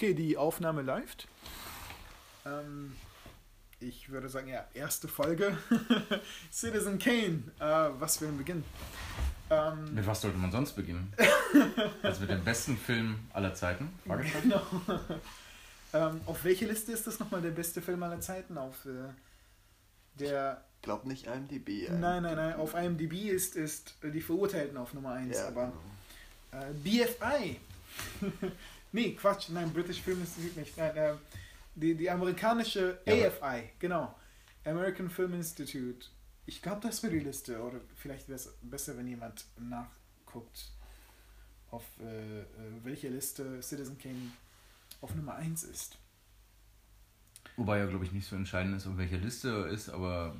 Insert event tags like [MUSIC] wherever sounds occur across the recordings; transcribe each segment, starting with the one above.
Okay, die Aufnahme läuft. Ähm, ich würde sagen, ja, erste Folge. [LAUGHS] Citizen Kane. Äh, was für ein Beginn. Ähm, Mit was sollte man sonst beginnen? Als mit dem besten Film aller Zeiten? Genau. [LAUGHS] ähm, auf welche Liste ist das nochmal der beste Film aller Zeiten? Auf äh, der. Glaub nicht IMDb. Nein, nein, nein. Auf IMDb ist, ist die Verurteilten auf Nummer 1. Ja, aber genau. äh, BFI. [LAUGHS] nee, Quatsch. Nein, British Film Institute nicht. Nein, äh, die, die amerikanische Ja, AFI, genau. American Film Institute. Ich glaube, das wäre die Liste. Oder vielleicht wäre es besser, wenn jemand nachguckt, auf äh, äh, welche Liste Citizen Kane auf Nummer 1 ist. Wobei ja, glaube ich, nicht so entscheidend ist, auf welcher Liste er ist, aber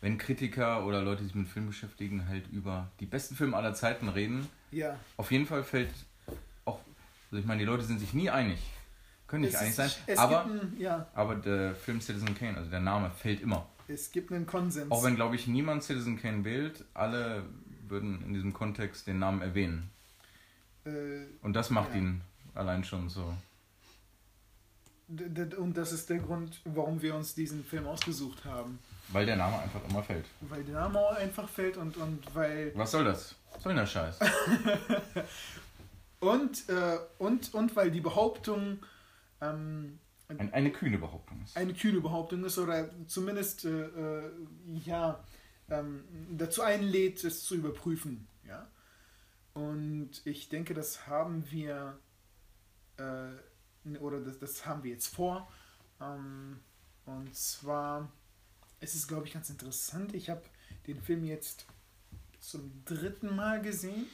wenn Kritiker oder Leute, die sich mit Film beschäftigen, halt über die besten Filme aller Zeiten reden, Ja. auf jeden Fall fällt also ich meine, die Leute sind sich nie einig, können nicht Es einig ist- sein, es aber, einen, ja, aber der Film Citizen Kane, also der Name, fällt immer. es gibt einen Konsens. Auch wenn, glaube ich, niemand Citizen Kane wählt, alle würden in diesem Kontext den Namen erwähnen. äh, Und das macht Ja. ihn allein schon so. und das ist der Grund, warum wir uns diesen Film ausgesucht haben. Weil der Name einfach immer fällt. Weil der Name einfach fällt und, und weil. Was soll das? Was soll denn der Scheiß? [LAUGHS] Und, äh, und, und weil die Behauptung ähm, Ein, eine kühne Behauptung ist. eine kühne Behauptung ist oder zumindest äh, äh, ja, ähm, dazu einlädt, es zu überprüfen. Ja? Und ich denke, das haben wir äh, oder das, das haben wir jetzt vor. Ähm, und zwar ist es, glaube ich, ganz interessant. Ich habe den Film jetzt zum dritten Mal gesehen.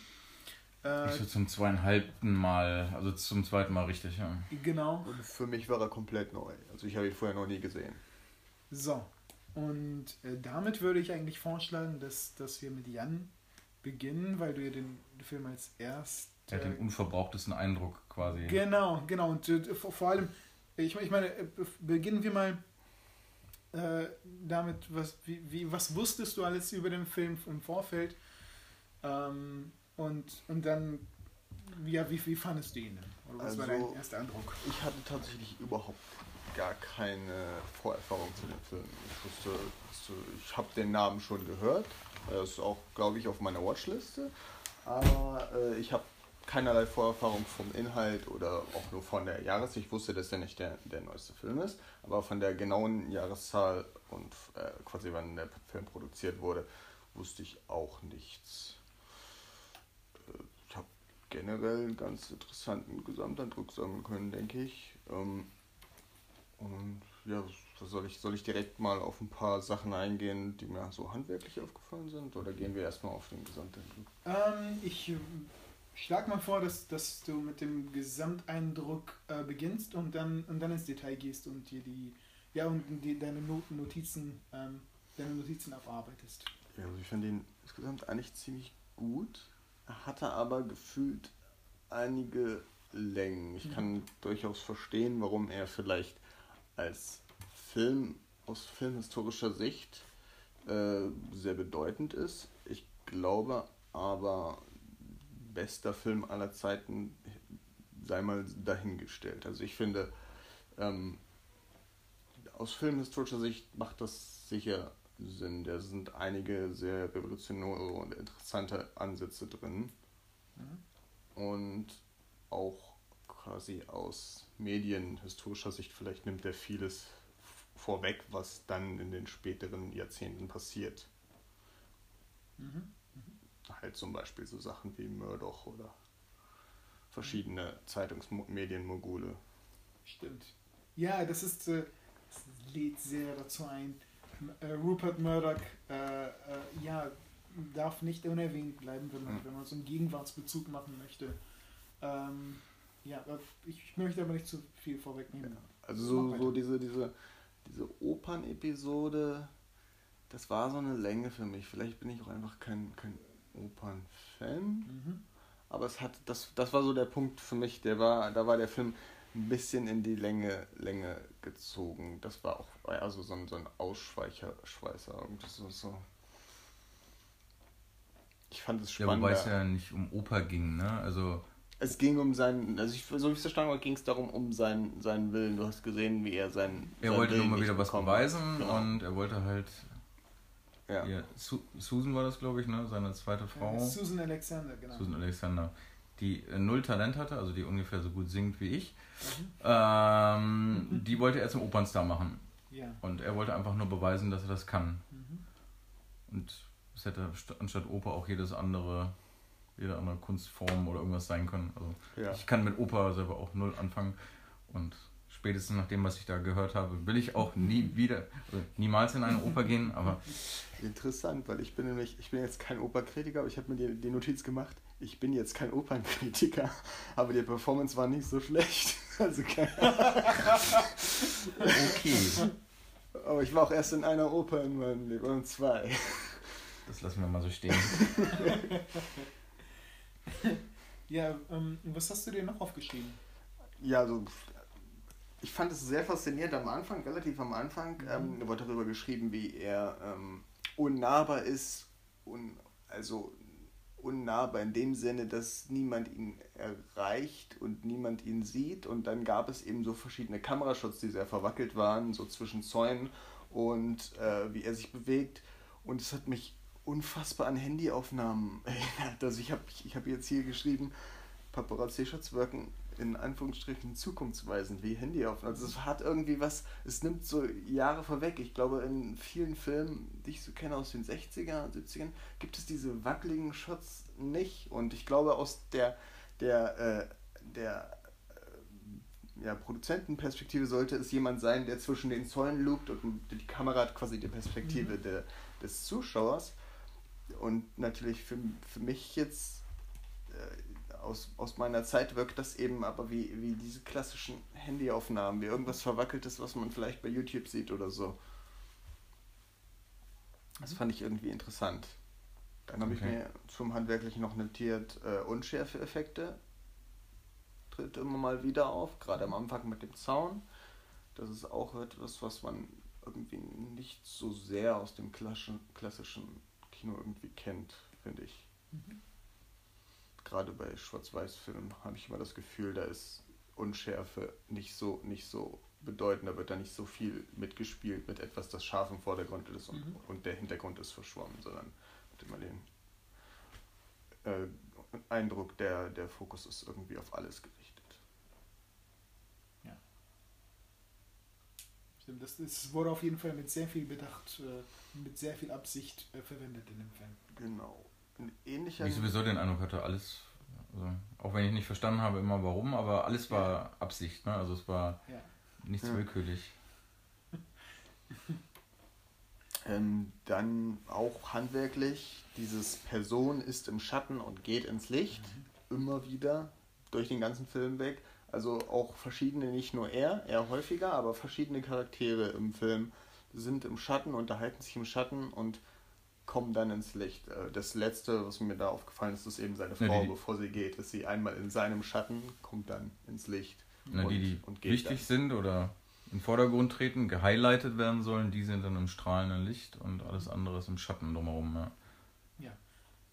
Äh, Ich so zum zweieinhalbten Mal, also zum zweiten Mal richtig, ja. genau. Und für mich war er komplett neu. Also ich habe ihn vorher noch nie gesehen. So, und äh, damit würde ich eigentlich vorschlagen, dass, dass wir mit Jan beginnen, weil du ja den Film als erst. Er hat den unverbrauchtesten Eindruck quasi. genau, genau. Und äh, vor, vor allem, ich, ich meine, äh, be- beginnen wir mal äh, damit, was, wie, wie, was wusstest du alles über den Film im Vorfeld? Ähm, und, und dann, ja, wie, wie fandest du ihn? denn? Oder was war Also- dein erster Eindruck? Ich hatte tatsächlich überhaupt gar keine Vorerfahrung zu dem Film. Ich wusste, ich habe den Namen schon gehört. Er ist auch, glaube ich, auf meiner Watchliste. Aber äh, ich habe keinerlei Vorerfahrung vom Inhalt oder auch nur von der Jahreszeit. Ich wusste, dass der nicht der, der neueste Film ist, aber von der genauen Jahreszahl und äh, quasi wann der Film produziert wurde, wusste ich auch nichts. Generell einen ganz interessanten Gesamteindruck sammeln können, denke ich. Ähm, und ja, soll ich, soll ich direkt mal auf ein paar Sachen eingehen, die mir so handwerklich aufgefallen sind? Oder gehen wir erstmal auf den Gesamteindruck? Ähm, ich äh, schlag mal vor, dass, dass du mit dem Gesamteindruck äh, beginnst und dann, und dann ins Detail gehst und dir die, ja, und die, deine Notizen, ähm, deine Notizen abarbeitest. Ja, also ich fand ihn insgesamt eigentlich ziemlich gut. Hatte aber gefühlt einige Längen. Ich kann durchaus verstehen, warum er vielleicht als Film aus filmhistorischer Sicht äh, sehr bedeutend ist. Ich glaube aber, bester Film aller Zeiten sei mal dahingestellt. Also ich finde, ähm, aus filmhistorischer Sicht macht das sicher Sinn. Da sind einige sehr revolutionäre und interessante Ansätze drin. Und auch quasi aus medienhistorischer Sicht vielleicht nimmt er vieles vorweg, was dann in den späteren Jahrzehnten passiert. Mhm. Halt zum Beispiel so Sachen wie Murdoch oder verschiedene Zeitungsmedienmogule. Stimmt. Ja, das ist, äh, das lädt sehr dazu ein. Äh, Rupert Murdoch, äh, äh, ja, darf nicht unerwähnt bleiben, wenn man, Mhm. wenn man so einen Gegenwartsbezug machen möchte. Ähm, ja, ich möchte aber nicht zu viel vorwegnehmen. Also so, so diese, diese, diese Opernepisode, das war so eine Länge für mich. Vielleicht bin ich auch einfach kein, kein Opernfan. Mhm. Aber es hat, das, das war so der Punkt für mich, der war, da war der Film ein bisschen in die Länge, Länge gezogen. Das war auch also so ein, so ein Ausschweicher, Schweißer. Und das ist so. Ich fand es Ja, spannend. wobei es ja nicht um Oper ging, ne? Also Es ging um seinen, also ich, so wie ich es verstanden habe, ging es darum, um seinen, seinen Willen. Du hast gesehen, wie er seinen. Er seinen wollte Willen nur mal wieder was beweisen. Genau. und er wollte halt. ja. Ihr, Su Susan war das, glaube ich, ne? Seine zweite Frau. Susan Alexander, genau. Susan Alexander. Die äh, null Talent hatte, also die ungefähr so gut singt wie ich. Mhm. Ähm, die wollte er zum Opernstar machen. Ja. Und er wollte einfach nur beweisen, dass er das kann. Mhm. Und es hätte st- anstatt Oper auch jedes andere, jede andere Kunstform oder irgendwas sein können. Also Ja. ich kann mit Oper selber auch null anfangen. Und spätestens nach dem, was ich da gehört habe, will ich auch nie wieder, also niemals in eine Oper gehen. Aber Interessant, weil ich bin nämlich, ich bin jetzt kein Opernkritiker, aber ich habe mir die, die Notiz gemacht, ich bin jetzt kein Opernkritiker, [LAUGHS] aber die Performance war nicht so schlecht. [LAUGHS] Also keine okay, Aber ich war auch erst in einer Oper in meinem Leben, und zwei. das lassen wir mal so stehen. [LAUGHS] Ja, ähm, was hast du dir noch aufgeschrieben? Ja, so. Ich fand es sehr faszinierend am Anfang, relativ am Anfang. Ähm, da wurde darüber geschrieben, wie er ähm, unnahbar ist. Un, also unnahbar in dem Sinne, dass niemand ihn erreicht und niemand ihn sieht. Und dann gab es eben so verschiedene Kamerashots, die sehr verwackelt waren, so zwischen Zäunen und äh, wie er sich bewegt. Und es hat mich unfassbar an Handyaufnahmen [LAUGHS] erinnert. Also ich habe ich hab jetzt hier geschrieben, Paparazzi-Shots wirken in Anführungsstrichen zukunftsweisend wie Handyaufnahmen. Also es hat irgendwie was, es nimmt so Jahre vorweg. Ich glaube, in vielen Filmen, die ich so kenne aus den 60er, 70ern, gibt es diese wackeligen Shots nicht. Und ich glaube, aus der, der, äh, der äh, ja, Produzentenperspektive sollte es jemand sein, der zwischen den Zäunen lugt und die Kamera hat quasi die Perspektive der, des Zuschauers. Und natürlich für, für mich jetzt äh, aus, aus meiner Zeit wirkt das eben aber wie, wie diese klassischen Handyaufnahmen, wie irgendwas Verwackeltes, was man vielleicht bei YouTube sieht oder so. Das fand ich irgendwie interessant. Dann habe ich Okay. mir zum Handwerklichen noch notiert, äh, Unschärfe-Effekte tritt immer mal wieder auf, gerade am Anfang mit dem Zaun. Das ist auch etwas, was man irgendwie nicht so sehr aus dem klassischen, klassischen Kino irgendwie kennt, finde ich. Gerade bei Schwarz-Weiß-Filmen habe ich immer das Gefühl, da ist Unschärfe nicht so, nicht so bedeutend, da wird da nicht so viel mitgespielt mit etwas, das scharf im Vordergrund ist und, Mhm. und der Hintergrund ist verschwommen, sondern hat immer den äh, Eindruck, der, der Fokus ist irgendwie auf alles gerichtet. Stimmt, das, das wurde auf jeden Fall mit sehr viel Bedacht, äh, mit sehr viel Absicht äh, verwendet in dem Film. Genau. Ein ähnlicher. Ich sowieso den Eindruck hatte, alles, also, auch wenn ich nicht verstanden habe immer warum, aber alles war Absicht, ne? Also es war Ja. nichts Ja. willkürlich. [LAUGHS] Ähm, dann auch handwerklich, dieses Person ist im Schatten und geht ins Licht, immer wieder durch den ganzen Film weg. Also auch verschiedene, nicht nur er, er häufiger, aber verschiedene Charaktere im Film sind im Schatten, unterhalten sich im Schatten und kommen dann ins Licht. Äh, Das letzte, was mir da aufgefallen ist, ist eben seine Ja, Frau, die- bevor sie geht, ist sie einmal in seinem Schatten, kommt dann ins Licht. Na, die, die und geht wichtig sind oder in den Vordergrund treten, gehighlightet werden sollen, die sind dann im strahlenden Licht und alles andere ist im Schatten drumherum. Ja.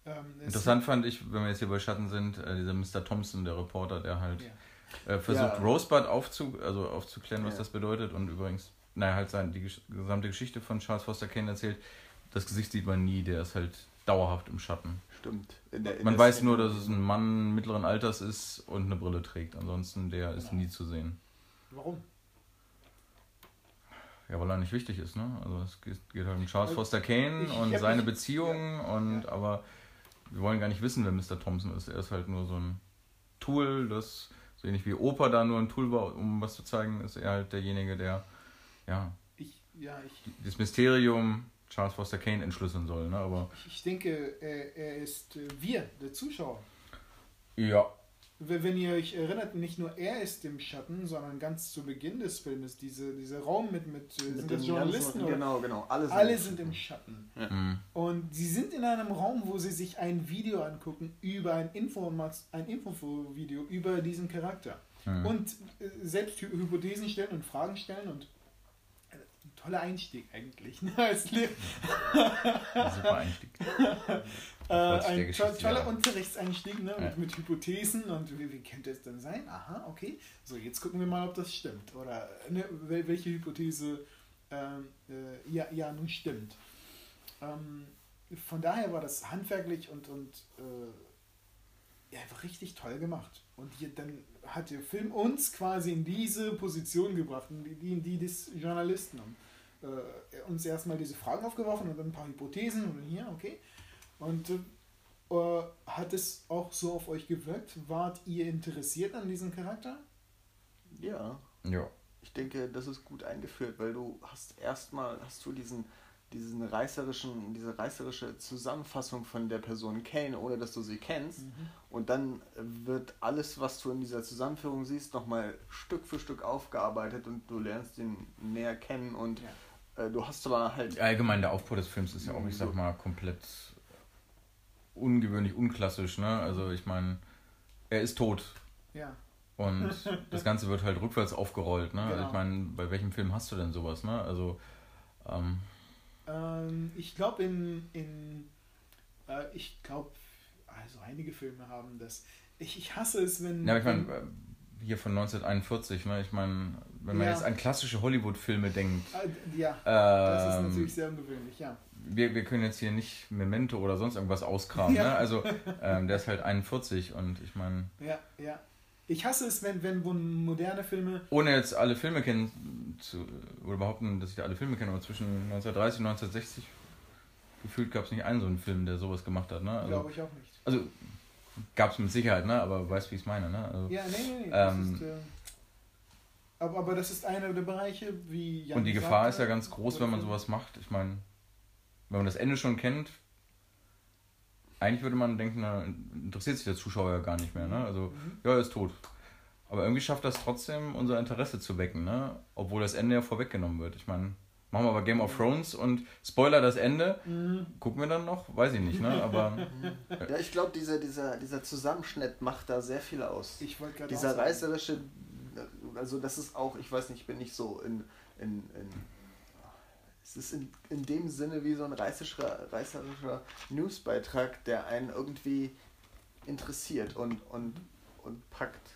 Ähm, es- Interessant fand ich, wenn wir jetzt hier bei Schatten sind, äh, dieser Mr. Thompson, der Reporter, der halt Ja. äh, versucht, Ja. Rosebud aufzu, also aufzuklären, was Ja. das bedeutet und übrigens, naja, halt sein, die gesamte Geschichte von Charles Foster Kane erzählt. Das Gesicht sieht man nie, der ist halt dauerhaft im Schatten. Stimmt. In der, in Man weiß nur, dass es ein Mann mittleren Alters ist und eine Brille trägt. Ansonsten, der ist nie zu sehen. Warum? Ja, weil er nicht wichtig ist, ne? Also es geht halt um Charles Also, Foster Kane ich und hab seine mich- Beziehungen und Ja. aber wir wollen gar nicht wissen, wer Mr. Thompson ist. Er ist halt nur so ein Tool, das so ähnlich wie Oper da nur ein Tool war, um was zu zeigen, ist er halt derjenige, der ja Ich, ja, ich, das Mysterium Charles Foster Kane entschlüsseln soll, ne? Aber ich denke, er, er ist äh, wir, der Zuschauer. ja, Wenn ihr euch erinnert, nicht nur er ist im Schatten, sondern ganz zu Beginn des Filmes, diese, dieser Raum mit, mit, äh, Mit sind den das Journalisten ganzen- oder? Genau, genau. Alle sind, Alle sind im Schatten. mm, Und sie sind in einem Raum, wo sie sich ein Video angucken über ein, Informat ein Infovideo über diesen Charakter. mm. Und äh, selbst Hy Hypothesen stellen und Fragen stellen und toller Einstieg eigentlich. Ne? Als Le Super Einstieg. [LAUGHS] äh, ein to toller ja. Unterrichtseinstieg ne? Ja. mit, mit Hypothesen und wie, wie könnte es denn sein? Aha, okay. So, jetzt gucken wir mal, ob das stimmt. Oder ne, wel- welche Hypothese ähm, äh, ja, ja nun stimmt. Ähm, von daher war das handwerklich und, und äh, ja, einfach richtig toll gemacht. Und hier, dann hat der Film uns quasi in diese Position gebracht, in die, die, in die des Journalisten. Und, äh, uns erstmal diese Fragen aufgeworfen und dann ein paar Hypothesen und hier, okay. Und äh, hat es auch so auf euch gewirkt? Wart ihr interessiert an diesem Charakter? Ja, Ja. ich denke, das ist gut eingeführt, weil du hast erstmal hast du diesen diesen reißerischen, diese reißerische Zusammenfassung von der Person Kane, ohne dass du sie kennst. Und dann wird alles, was du in dieser Zusammenführung siehst, nochmal Stück für Stück aufgearbeitet und du lernst ihn näher kennen und äh, du hast aber halt Allgemein der Aufbau des Films ist ja auch, ich sag mal, komplett ungewöhnlich, unklassisch, ne? Also ich meine, er ist tot. Ja. Und [LAUGHS] das Ganze wird halt rückwärts aufgerollt, ne? Also Genau. ich meine, bei welchem Film hast du denn sowas, ne? Also, ähm, Ähm, ich glaube in, in äh, ich glaube, also einige Filme haben das. Ich, ich hasse es, wenn. ja, aber ich meine, hier von 1941, ne? Ich meine, wenn man Ja. jetzt an klassische Hollywood-Filme denkt, äh, ja, das ist ähm, natürlich sehr ungewöhnlich, ja. wir, wir können jetzt hier nicht Memento oder sonst irgendwas auskramen, Ja. ne? Also, ähm, der ist halt 41 und ich meine, Ja, ja. Ich hasse es, wenn, wenn moderne Filme. ohne jetzt alle Filme kennen zu, oder behaupten, dass ich da alle Filme kenne, aber zwischen 1930 und 1960 gefühlt gab es nicht einen so einen Film, der sowas gemacht hat, ne? Also, Glaube ich auch nicht. also gab es mit Sicherheit, ne? Aber weißt, wie ich es meine, ne? Also, Ja, nee, nee, nee. Das Ähm, ist, äh, aber, aber das ist einer der Bereiche, wie Jan und die gesagt Gefahr ist ja ganz groß, wenn man sowas macht. Ich meine, wenn man das Ende schon kennt, eigentlich würde man denken, na, interessiert sich der Zuschauer ja gar nicht mehr, ne? Also, Mhm. ja, er ist tot. Aber irgendwie schafft das trotzdem, unser Interesse zu wecken, ne? Obwohl das Ende ja vorweggenommen wird. Ich meine, machen wir aber Game of Thrones und Spoiler das Ende. Mhm. Gucken wir dann noch? Weiß ich nicht, ne? Aber [LAUGHS] Ja, ich glaube, dieser, dieser, dieser Zusammenschnitt macht da sehr viel aus. Ich wollte gerade Dieser reißerische, also das ist auch, ich weiß nicht, ich bin nicht so in, in, in es ist in, in dem Sinne wie so ein reißerischer, reißerischer Newsbeitrag, der einen irgendwie interessiert und, und, und packt.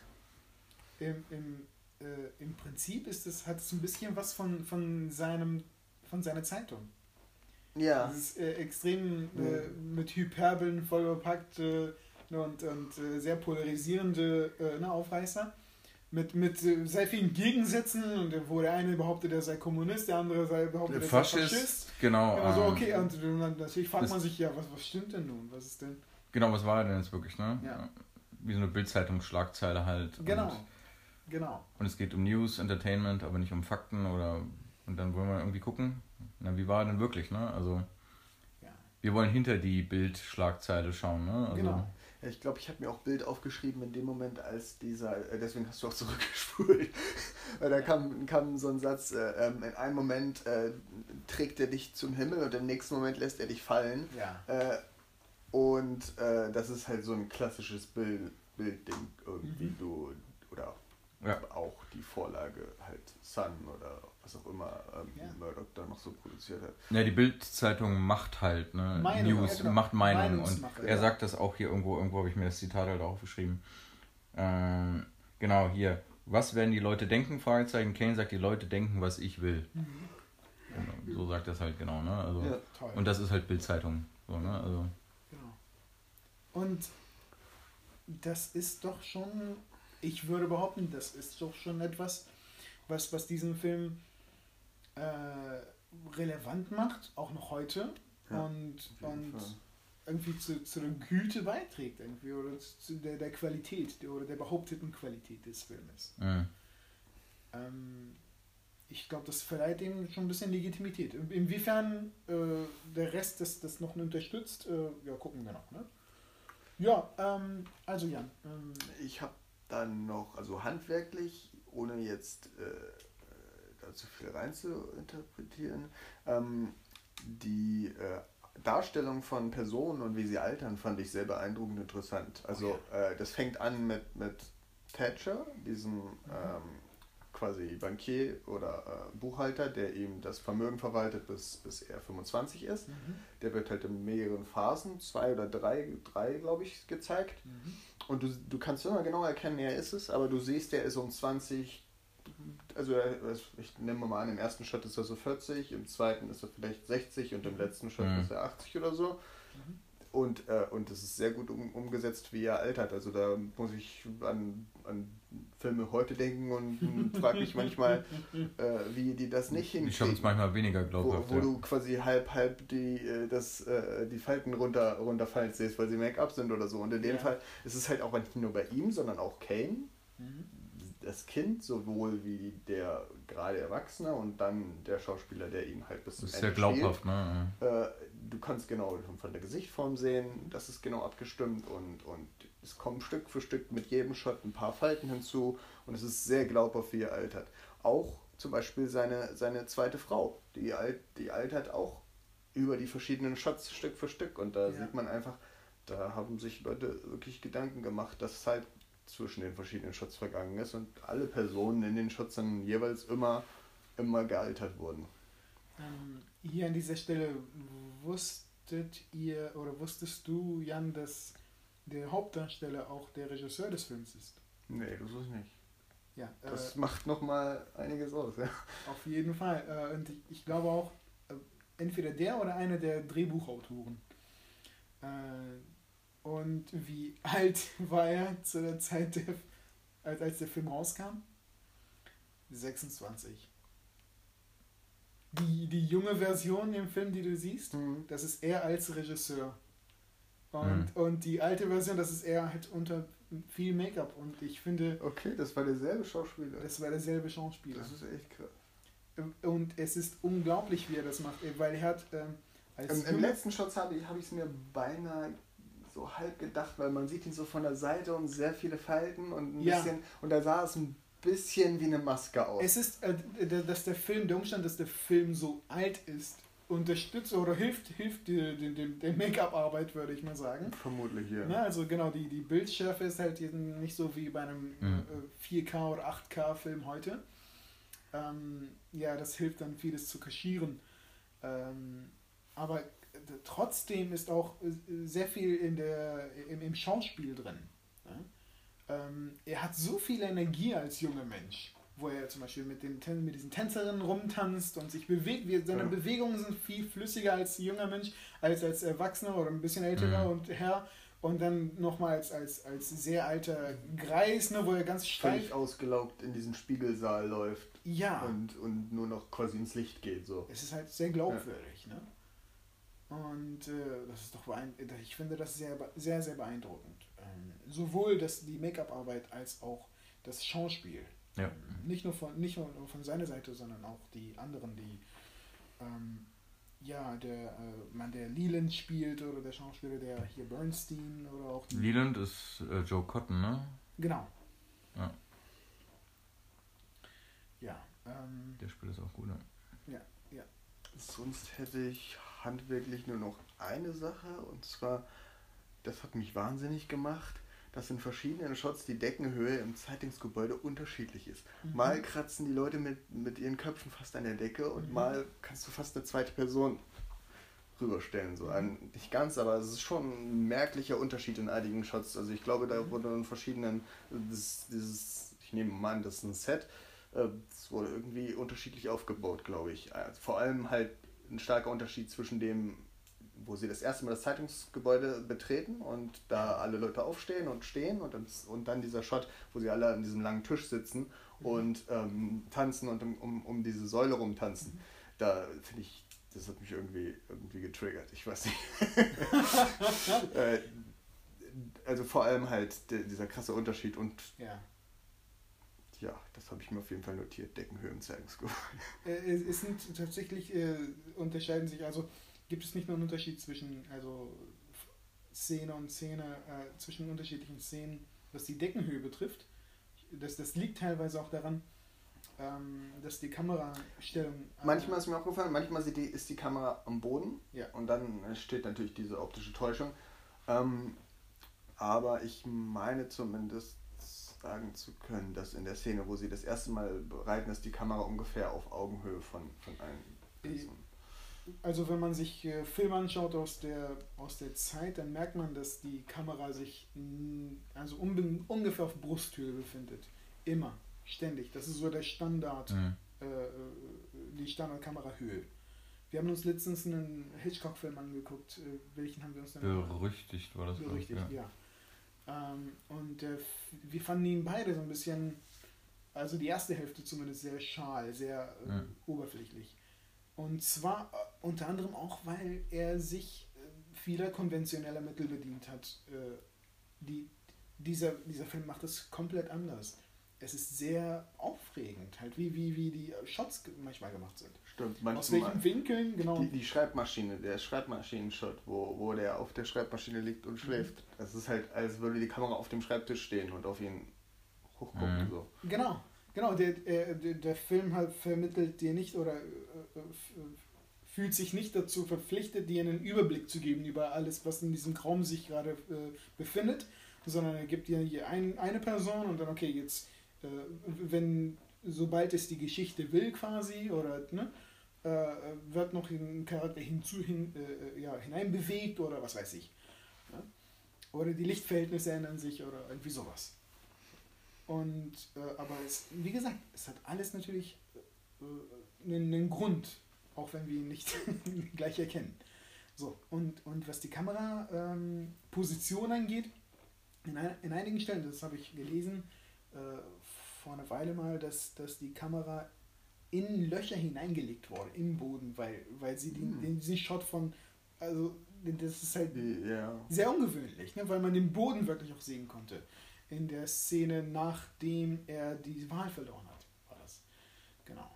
Im, im, äh, Im Prinzip ist es, hat es ein bisschen was von, von, seinem, von seiner Zeitung. Ja, Es ist äh, extrem äh, mit Hyperbeln vollgepackt äh, und, und äh, sehr polarisierende äh, ne, Aufreißer. Mit, mit äh, sehr vielen Gegensätzen, und äh, wo der eine behauptet, er sei Kommunist, der andere sei behauptet, er sei Faschist, Faschist. genau. Genau, so, ähm, okay, und dann natürlich fragt man sich, ja, was, was stimmt denn nun? Was ist denn? Genau, was war er denn jetzt wirklich, ne? Ja. Wie so eine Bildzeitungsschlagzeile halt. Genau, Und, genau. und es geht um News, Entertainment, aber nicht um Fakten oder. Und dann wollen wir irgendwie gucken, na, wie war er denn wirklich, ne? Also, Ja. wir wollen hinter die Bildschlagzeile schauen, ne? Also, Genau. Ich glaube, ich habe mir auch Bild aufgeschrieben in dem Moment, als dieser, äh, deswegen hast du auch [LAUGHS] zurückgespult, weil da kam, kam so ein Satz, äh, ähm, in einem Moment äh, trägt er dich zum Himmel und im nächsten Moment lässt er dich fallen. Ja. Äh, und äh, das ist halt so ein klassisches Bild, Bildding irgendwie, Mhm. du, oder Ja. auch die Vorlage halt Sun oder was auch immer ähm, Ja. Murdoch da noch so produziert hat. Ja, die Bildzeitung macht halt ne, Meinung, News, ja, genau. macht Meinung und er ja. sagt das auch hier irgendwo, irgendwo habe ich mir das Zitat halt auch aufgeschrieben. Ähm, genau, hier. Was werden die Leute denken? Fragezeichen. Kane sagt, die Leute denken, was ich will. Mhm. Genau, so sagt das halt genau, ne? Also, Ja. Toll. Und das ist halt Bildzeitung. So, ne? Also, Genau. Und das ist doch schon, ich würde behaupten, das ist doch schon etwas, was, was diesen Film äh, relevant macht, auch noch heute. Ja, und und Fall. irgendwie zu, zu der Güte beiträgt, irgendwie, oder zu der, der Qualität, der, oder der behaupteten Qualität des Filmes. mh. Ähm, ich glaube, das verleiht ihm schon ein bisschen Legitimität. In- Inwiefern äh, der Rest das, das noch unterstützt, äh, ja, gucken wir noch. Ne? Ja, ähm, also Jan, ähm, Ich habe dann noch, also handwerklich, ohne jetzt äh, zu viel rein zu interpretieren, ähm, die äh, Darstellung von Personen und wie sie altern, fand ich sehr beeindruckend interessant. Also äh, das fängt an mit, mit Thatcher, diesem ähm, quasi Bankier oder äh, Buchhalter, der ihm das Vermögen verwaltet, bis, bis er 25 ist. Mhm. Der wird halt in mehreren Phasen, zwei oder drei, drei glaube ich, gezeigt. Mhm. Und du, du kannst immer genau erkennen, er ist es, aber du siehst, der ist um 20, also ich nehme mal an, im ersten Schritt ist er so 40, im zweiten ist er vielleicht 60 und im letzten Schritt Mhm. ist er 80 oder so. Mhm. Und, äh, und es ist sehr gut um, umgesetzt, wie er altert. Also da muss ich an, an Filme heute denken und [LAUGHS] frage mich manchmal, äh, wie die das nicht Die schaffen es hinkriegen. manchmal weniger Wo, glaubhaft. wo ja. du quasi halb, halb die, äh, das, äh, die Falten runter, runterfallen siehst, weil sie Make-up sind oder so. Und in dem Ja. Fall ist es halt auch nicht nur bei ihm, sondern auch Kane, Mhm. Das Kind, sowohl wie der gerade Erwachsene und dann der Schauspieler, der ihn halt bis zum Das ist sehr Ende glaubhaft, ne? Äh, du kannst genau von der Gesichtform sehen, das ist genau abgestimmt und, und es kommen Stück für Stück mit jedem Shot ein paar Falten hinzu und es ist sehr glaubhaft, wie er altert. Auch zum Beispiel seine, seine zweite Frau, die, alt, die altert auch über die verschiedenen Shots Stück für Stück und da Ja. sieht man einfach, da haben sich Leute wirklich Gedanken gemacht, dass Zeit zwischen den verschiedenen Shots vergangen ist und alle Personen in den Shots dann jeweils immer, immer gealtert wurden. Ähm, hier an dieser Stelle wusstet ihr oder wusstest du, Jan, dass der Hauptdarsteller auch der Regisseur des Films ist? Nee, das ist nicht. Ja, Das äh, macht nochmal einiges aus, ja. auf jeden Fall. Äh, und ich, ich glaube auch, äh, entweder der oder einer der Drehbuchautoren. Und wie alt [LAUGHS] war er zu der Zeit, der, als, der Film rauskam? 26. Die, die junge Version im Film, die du siehst, das ist er als Regisseur. Und, und die alte Version, das ist er halt unter viel Make-up. Und ich finde, Okay, das war derselbe Schauspieler. das war derselbe Schauspieler. Das ist echt krass. Und es ist unglaublich, wie er das macht, weil er hat ähm, als Im, Im letzten Shot habe ich es mir beinahe so halb gedacht, weil man sieht ihn so von der Seite und sehr viele Falten und ein Ja. bisschen und da sah es ein bisschen wie eine Maske aus. es ist, äh, dass der Film, der Umstand, dass der Film so alt ist, unterstützt oder hilft, hilft die, der Make-up-Arbeit, würde ich mal sagen. Vermutlich hier. Ne, also genau, die, die Bildschärfe ist halt jetzt nicht so wie bei einem Mhm. äh, 4K oder 8K-Film heute. Ähm, ja, das hilft dann vieles zu kaschieren. Ähm, aber äh, trotzdem ist auch äh, sehr viel in der, im, im Schauspiel drin. Ne? Ähm, er hat so viel Energie als junger Mensch, wo er zum Beispiel mit, den, mit diesen Tänzerinnen rumtanzt und sich bewegt. Seine Ja. Bewegungen sind viel flüssiger als junger Mensch, als als Erwachsener oder ein bisschen älterer Mhm. und Herr. Und dann nochmal als, als, als sehr alter Greis, ne, wo er ganz steif Völlig ausgelaugt in diesen Spiegelsaal läuft Ja, und, und nur noch quasi ins Licht geht. So. es ist halt sehr glaubwürdig. Ne? Und äh, das ist doch beein- ich finde das sehr, sehr, sehr beeindruckend. Ähm, sowohl das, die Make-up-Arbeit als auch das Schauspiel. Ja. Ähm, Nicht nur von, nicht nur von seiner Seite, sondern auch die anderen, die ähm, ja, der äh, Mann, der Leland spielt oder der Schauspieler, der hier Bernstein oder auch die, Leland ist äh, Joe Cotton, ne? Genau. Ja. Ja. Ähm, Der spielt es auch gut. Ne? Sonst hätte ich handwerklich nur noch eine Sache und zwar, das hat mich wahnsinnig gemacht, dass in verschiedenen Shots die Deckenhöhe im Zeitungsgebäude unterschiedlich ist. Mhm. Mal kratzen die Leute mit, mit ihren Köpfen fast an der Decke und Mhm. mal kannst du fast eine zweite Person rüberstellen. So. Ein, nicht ganz, aber es ist schon ein merklicher Unterschied in einigen Shots. Also ich glaube, da wurde in verschiedenen, das, dieses, ich nehme mal an, das ist ein Set, äh, es wurde irgendwie unterschiedlich aufgebaut, glaube ich. Äh, Vor allem halt ein starker Unterschied zwischen dem, wo sie das erste Mal das Zeitungsgebäude betreten und da alle Leute aufstehen und stehen und dann, und dann dieser Shot, wo sie alle an diesem langen Tisch sitzen und ähm, tanzen und um, um, um diese Säule rumtanzen. Da finde ich, das hat mich irgendwie, irgendwie getriggert. Ich weiß nicht. [LAUGHS] [LAUGHS] äh, also vor allem halt der, dieser krasse Unterschied und ja. Ja, das habe ich mir auf jeden Fall notiert. Deckenhöhe im Zeitungsgebäude. Äh, Es es sind tatsächlich, äh, unterscheiden sich, also gibt es nicht nur einen Unterschied zwischen also Szene und Szene, äh, zwischen unterschiedlichen Szenen, was die Deckenhöhe betrifft. Das, das liegt teilweise auch daran, ähm, dass die Kamerastellung. äh, Manchmal ist mir aufgefallen, manchmal sieht die, ist die Kamera am Boden Ja. und dann steht natürlich diese optische Täuschung. Ähm, aber ich meine zumindest, sagen zu können, dass in der Szene, wo sie das erste Mal bereiten, ist die Kamera ungefähr auf Augenhöhe von, von allen Personen. Also wenn man sich äh, Filme anschaut aus der, aus der Zeit, dann merkt man, dass die Kamera sich mh, also unbe- ungefähr auf Brusthöhe befindet. Immer, ständig. Das ist so der Standard, Mhm. äh, äh, die Standardkamerahöhe. Wir haben uns letztens einen Hitchcock-Film angeguckt. Äh, welchen haben wir uns denn Berüchtigt war das, Berüchtigt, ja. ja. Ähm, und äh, wir fanden ihn beide so ein bisschen, also die erste Hälfte zumindest sehr schal, sehr äh, Ja. oberflächlich. Und zwar äh, unter anderem auch, weil er sich äh, vieler konventioneller Mittel bedient hat. Äh, die, dieser, dieser Film macht es komplett anders. Es ist sehr aufregend, halt wie, wie, wie die Shots manchmal gemacht sind. Stimmt, Aus manchmal. welchen Winkeln, genau. Die, die Schreibmaschine, der Schreibmaschinen-Shot, wo, wo der auf der Schreibmaschine liegt und schläft. Das ist halt, als würde die Kamera auf dem Schreibtisch stehen und auf ihn hochgucken. Mhm. So. Genau, genau. Der, der, der Film halt vermittelt dir nicht oder äh, äh, fühlt sich nicht dazu verpflichtet, dir einen Überblick zu geben über alles, was in diesem Raum sich gerade äh, befindet, sondern er gibt dir hier ein, eine Person und dann, okay, jetzt, äh, wenn, sobald es die Geschichte will quasi oder, ne, äh, wird noch ein Charakter hinzu, hin, äh, ja, hineinbewegt oder was weiß ich. Ja? Oder die Lichtverhältnisse ändern sich oder irgendwie sowas. Und, äh, aber es, wie gesagt, es hat alles natürlich äh, einen, einen Grund, auch wenn wir ihn nicht [LAUGHS] gleich erkennen. So, und, und was die Kameraposition ähm, angeht, in, ein, in einigen Stellen, das habe ich gelesen, äh, vor einer Weile mal, dass, dass die Kamera in Löcher hineingelegt wurde, im Boden, weil, weil sie den, Hm. den, diesen Shot von, also das ist halt ja. sehr ungewöhnlich, ne? weil man den Boden wirklich auch sehen konnte. In der Szene, nachdem er die Wahl verloren hat, war das. Genau.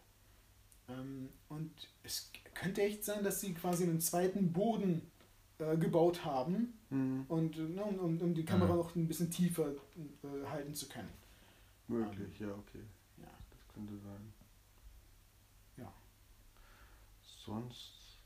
Ähm, und es könnte echt sein, dass sie quasi einen zweiten Boden äh, gebaut haben, Hm, und, ne, um, um, um die Kamera Mhm. noch ein bisschen tiefer äh, halten zu können. Möglich, ja, okay. Ja. Das könnte sein. Ja. Sonst,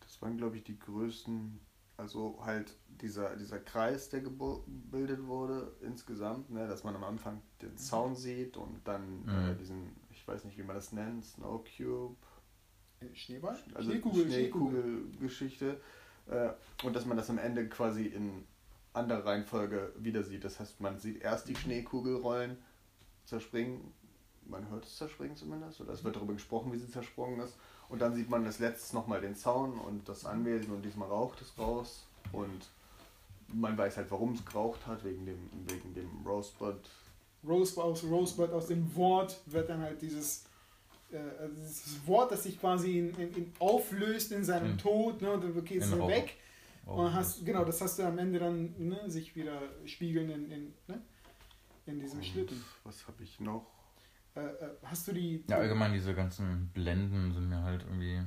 das waren, glaube ich, die größten, also halt dieser, dieser Kreis, der gebildet wurde insgesamt, ne, dass man am Anfang den Zaun sieht und dann äh, Mhm. diesen, ich weiß nicht, wie man das nennt, Snow Cube, Äh, Schneeball? also Schneekugel, Schneekugelgeschichte äh, und dass man das am Ende quasi in anderer Reihenfolge wieder sieht. Das heißt, man sieht erst die Schneekugel rollen, zerspringen, man hört es zerspringen zumindest, oder es wird darüber gesprochen, wie sie zersprungen ist. Und dann sieht man als letztes nochmal den Zaun und das Anwesen und diesmal raucht es raus. Und man weiß halt, warum es geraucht hat, wegen dem, wegen dem Rosebud. Rosebud aus Rosebud, aus dem Wort wird dann halt dieses, äh, also dieses Wort, das sich quasi in, in, in auflöst in seinem In- Tod, ne, und dann okay, ist in er Rauch. weg. Oh, und hast, genau, das hast du am Ende dann ne, sich wieder spiegeln in, in, ne, in diesem Und Schlitten. Was habe ich noch? Äh, äh, hast du die, Ja, allgemein diese ganzen Blenden sind mir halt irgendwie,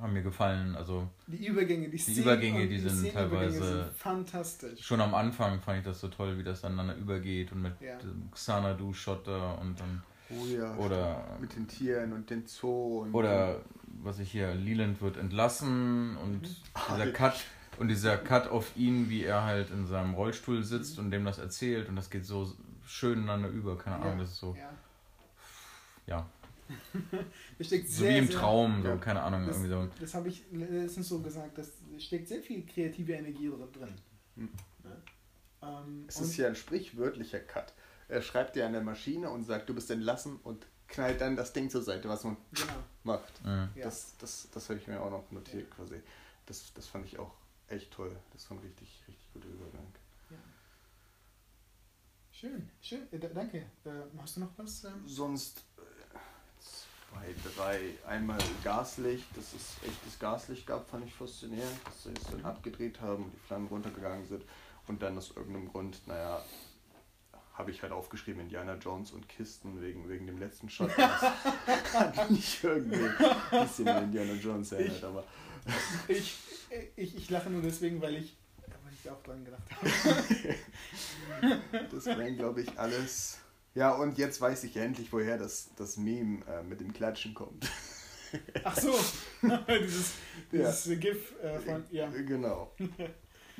haben mir gefallen. Also die Übergänge, die, Szenen Übergänge, und die sind teilweise- sind fantastisch. schon am Anfang fand ich das so toll, wie das dann übergeht und mit Ja. dem Xanadu-Shot da und dann, Oh ja, oder, mit den Tieren und den Zoo. Und oder was ich hier, Leland wird entlassen und dieser Cut und dieser Cut auf ihn, wie er halt in seinem Rollstuhl sitzt und dem das erzählt und das geht so schön ineinander über, keine Ahnung, Ja, das ist so, Ja. ja, [LAUGHS] steckt so sehr, wie im sehr- Traum, so, ja. keine Ahnung, Das, irgendwie so. das habe ich letztens so gesagt, das steckt sehr viel kreative Energie drin. Hm. Ne? Ähm, Es ist ja ein sprichwörtlicher Cut. Er schreibt dir an der Maschine und sagt, du bist entlassen und knallt dann das Ding zur Seite, was man genau. macht. Mhm. Das, das, das habe ich mir auch noch notiert quasi. Das, das fand ich auch echt toll. Das war ein richtig, richtig guter Übergang. Ja. Schön, schön, äh, da- danke. Äh, hast du noch was? Ähm? Sonst äh, zwei, drei. Einmal Gaslicht, dass es echtes Gaslicht gab, fand ich faszinierend, dass sie es dann abgedreht haben und die Flammen runtergegangen sind. Und dann aus irgendeinem Grund, naja, habe ich halt aufgeschrieben Indiana Jones und Kisten wegen, wegen dem letzten Shot. [LAUGHS] Das hat mich irgendwie ein bisschen an Indiana Jones erinnert, aber Ich, ich, ich lache nur deswegen, weil ich, weil ich auch dran gedacht habe. [LAUGHS] das wären, glaube ich, alles. Ja, und jetzt weiß ich endlich, woher das, das Meme äh, mit dem Klatschen kommt. Ach so, [LAUGHS] dieses, dieses GIF äh, von, ja. Genau. [LAUGHS]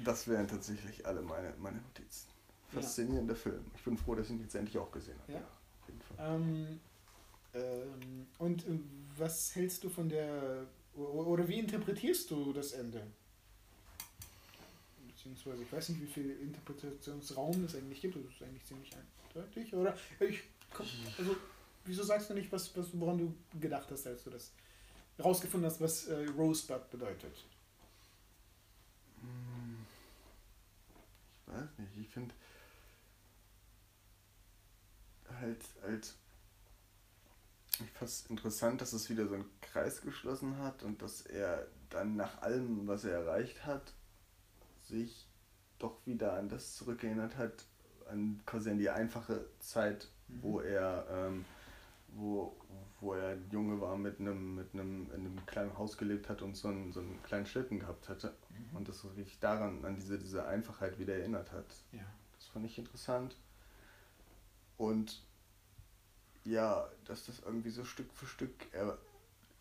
Das wären tatsächlich alle meine, meine Notizen. faszinierender ja. Film. Ich bin froh, dass ich ihn jetzt endlich auch gesehen habe. Ja, auf jeden Fall. Ähm, ähm, und äh, was hältst du von der, oder wie interpretierst du das Ende? Beziehungsweise, ich weiß nicht, wie viel Interpretationsraum es eigentlich gibt, das ist eigentlich ziemlich eindeutig, oder? Ich, also, wieso sagst du nicht, was, was, woran du gedacht hast, als du das rausgefunden hast, was äh, Rosebud bedeutet? Hm. Ich weiß nicht, ich finde halt, halt fast interessant, dass es wieder so einen Kreis geschlossen hat und dass er dann nach allem, was er erreicht hat, sich doch wieder an das zurückerinnert hat, an quasi an die einfache Zeit, mhm. wo er ähm, wo, wo er Junge war, mit einem, mit einem, in einem kleinen Haus gelebt hat und so einen, so einen kleinen Schlitten gehabt hatte. Mhm. Und das richtig daran, an diese, diese Einfachheit wieder erinnert hat. Ja. Das fand ich interessant. Und ja, dass das irgendwie so Stück für Stück, er,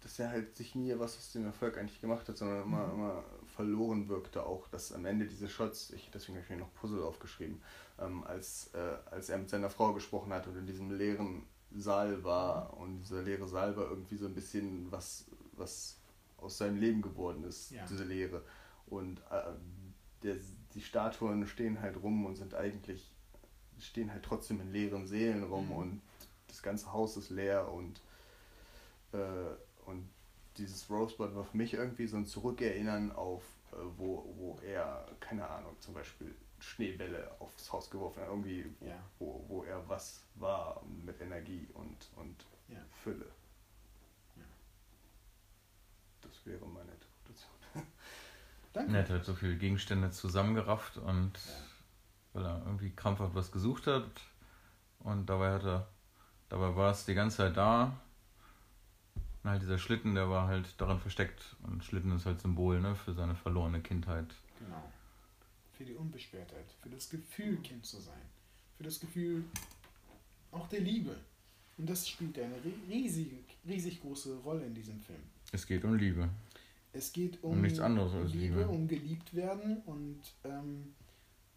dass er halt sich nie was aus dem Erfolg eigentlich gemacht hat, sondern immer, mhm. immer verloren wirkte auch, dass am Ende diese Shots, ich, deswegen habe ich mir noch Puzzle aufgeschrieben, ähm, als, äh, als er mit seiner Frau gesprochen hat und in diesem leeren Saal war mhm. und dieser leere Saal war irgendwie so ein bisschen was, was aus seinem Leben geworden ist, ja. diese Leere. Und äh, der, die Statuen stehen halt rum und sind eigentlich, stehen halt trotzdem in leeren Seelen rum mhm. und das ganze Haus ist leer und, äh, und dieses Rosebud war für mich irgendwie so ein Zurückerinnern auf, äh, wo, wo er, keine Ahnung, zum Beispiel Schneebälle aufs Haus geworfen hat, irgendwie, wo, ja. wo, wo er was war mit Energie und, und ja. Fülle. Ja. Das wäre meine Interpretation. Danke. Er hat halt so viele Gegenstände zusammengerafft und weil er irgendwie krampfhaft was gesucht hat und dabei hat er Dabei war es die ganze Zeit da. Und halt dieser Schlitten, der war halt daran versteckt. Und Schlitten ist halt Symbol ne, für seine verlorene Kindheit. Genau. Für die Unbeschwertheit, für das Gefühl, Kind zu sein. Für das Gefühl auch der Liebe. Und das spielt eine riesig, riesig große Rolle in diesem Film. Es geht um Liebe. Es geht um, um nichts anderes als Liebe, Liebe, um geliebt werden und, ähm,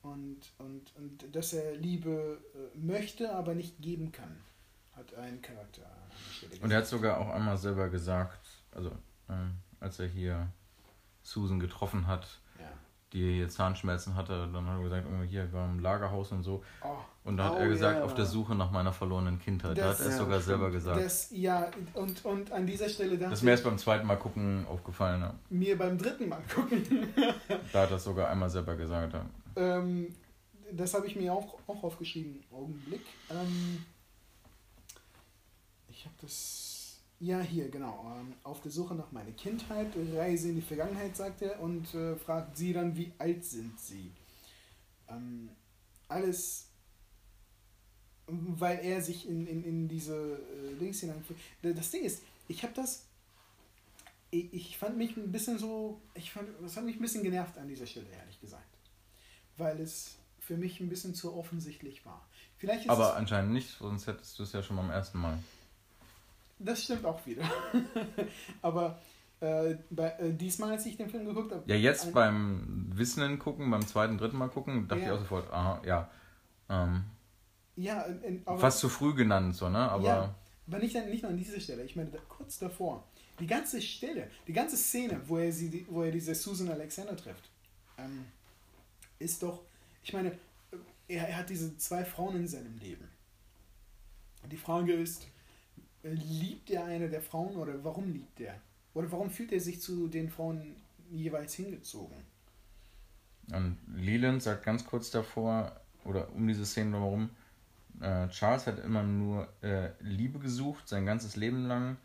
und, und, und dass er Liebe äh, möchte, aber nicht geben kann hat einen Charakter. Und er hat sogar auch einmal selber gesagt, also äh, als er hier Susan getroffen hat, ja. die hier Zahnschmerzen hatte, dann hat er gesagt, oh, hier war im Lagerhaus und so. Oh. Und da hat oh, er gesagt, ja, auf der Suche nach meiner verlorenen Kindheit. Das, da hat er es ja, sogar selber gesagt. Das, ja, und, und an dieser Stelle dachte Das ist mir erst beim zweiten Mal gucken aufgefallen. Ja. Mir beim dritten Mal gucken. [LAUGHS] da hat er es sogar einmal selber gesagt. Ähm, das habe ich mir auch, auch aufgeschrieben. Augenblick. Ähm, ich habe das. Ja, hier, genau. Ähm, auf der Suche nach meiner Kindheit, Reise in die Vergangenheit, sagt er, und äh, fragt sie dann, wie alt sind sie? Ähm, alles, weil er sich in, in, in diese äh, Dings hineinführt. Das Ding ist, ich habe das. Ich, ich fand mich ein bisschen so. Ich fand, das hat mich ein bisschen genervt an dieser Stelle, ehrlich gesagt. Weil es für mich ein bisschen zu offensichtlich war. Vielleicht Aber anscheinend nicht, sonst hättest du es ja schon beim ersten Mal. Das stimmt auch wieder. [LAUGHS] Aber äh, bei, äh, diesmal, als ich den Film geguckt habe. Ja, jetzt beim Wissenden gucken, beim zweiten, dritten Mal gucken, dachte ja. ich auch sofort, aha, ja. Ähm, ja, in, aber, fast zu früh genannt, so, ne? Aber, ja, aber nicht, nicht nur an dieser Stelle. Ich meine, da, kurz davor. Die ganze Stelle, die ganze Szene, wo er, sie, wo er diese Susan Alexander trifft, ähm, ist doch, ich meine, er, er hat diese zwei Frauen in seinem Leben. Die Frage ist, liebt er eine der Frauen oder warum liebt er? Oder warum fühlt er sich zu den Frauen jeweils hingezogen? Und Leland sagt ganz kurz davor, oder um diese Szene drumherum, äh, Charles hat immer nur äh, Liebe gesucht, sein ganzes Leben lang,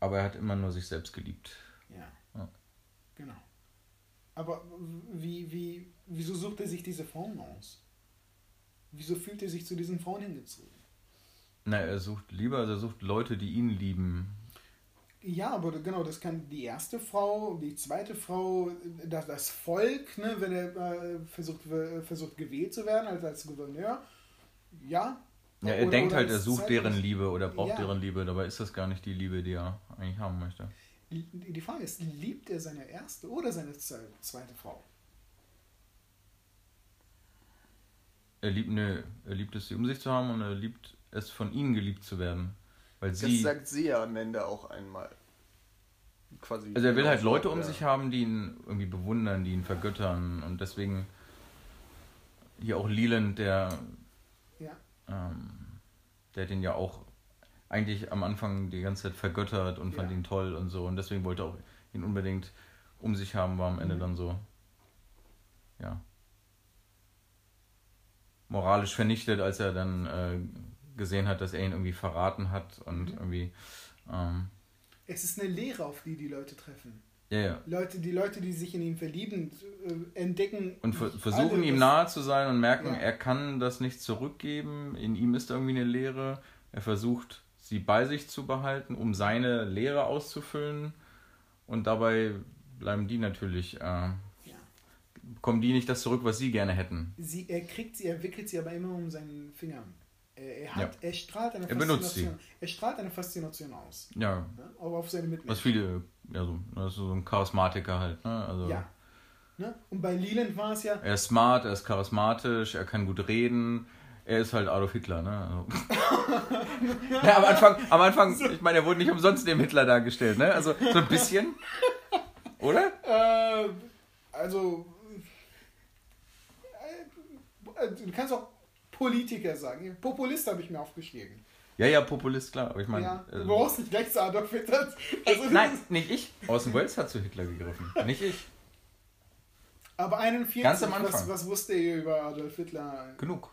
aber er hat immer nur sich selbst geliebt. Ja. ja. Genau. Aber wie, wie, wieso sucht er sich diese Frauen aus? Wieso fühlt er sich zu diesen Frauen hingezogen? Na, er sucht lieber, also er sucht Leute, die ihn lieben. Ja, aber genau, das kann die erste Frau, die zweite Frau, das, das Volk, ne, wenn er äh, versucht, versucht gewählt zu werden als, als Gouverneur. Ja. Ja, er oder, denkt oder halt, er sucht deren Liebe oder braucht ja. deren Liebe, dabei ist das gar nicht die Liebe, die er eigentlich haben möchte. Die Frage ist, liebt er seine erste oder seine zweite Frau? Er liebt, ne, er liebt es, sie um sich zu haben und er liebt es, von ihnen geliebt zu werden. Weil Das sie. sagt sie ja am Ende auch einmal. Quasi Also er will halt genau Leute so, um ja. sich haben, die ihn irgendwie bewundern, die ihn vergöttern und deswegen hier auch Leland, der, Ja. ähm, der den ja auch eigentlich am Anfang die ganze Zeit vergöttert und fand Ja. ihn toll und so und deswegen wollte er auch ihn unbedingt um sich haben, war am Ende Mhm. dann so, ja, moralisch vernichtet, als er dann äh, gesehen hat, dass er ihn irgendwie verraten hat und Mhm. irgendwie, ähm, Es ist eine Lehre, auf die die Leute treffen. ja, ja. Leute, die Leute, die sich in ihm verlieben, äh, entdecken Und ver versuchen ihm nahe zu sein und merken, Ja. er kann das nicht zurückgeben. In ihm ist irgendwie eine Leere. Er versucht, sie bei sich zu behalten, um seine Leere auszufüllen. Und dabei bleiben die natürlich, äh, Ja. bekommen die nicht das zurück, was sie gerne hätten. Sie, er kriegt sie, er wickelt sie aber immer um seinen Finger. Er, hat, er strahlt eine Er benutzt Faszination. Er strahlt eine Faszination aus. Ja, Ne? Auch auf seine Mitmenschen. was viele, ja, so, das ist so ein Charismatiker halt. Ne? Also, Ja. Ne? Und bei Leland war es ja, Er ist smart, er ist charismatisch, er kann gut reden. Er ist halt Adolf Hitler, ne? Also. [LAUGHS] ja, am Anfang, am Anfang, ich meine, er wurde nicht umsonst dem Hitler dargestellt, ne? Also so ein bisschen. [LAUGHS] Oder? äh, also, äh, du kannst auch Politiker sagen. Populist habe ich mir aufgeschrieben. Ja, ja, Populist, klar. Aber ich meine. Ja, äh, du brauchst nicht gleich zu Adolf Hitler. Also, das nein, ist- nicht ich. Orson Welles hat zu Hitler gegriffen. Nicht ich. Aber 41, Ganz am was, Anfang. was wusste ihr über Adolf Hitler? Genug.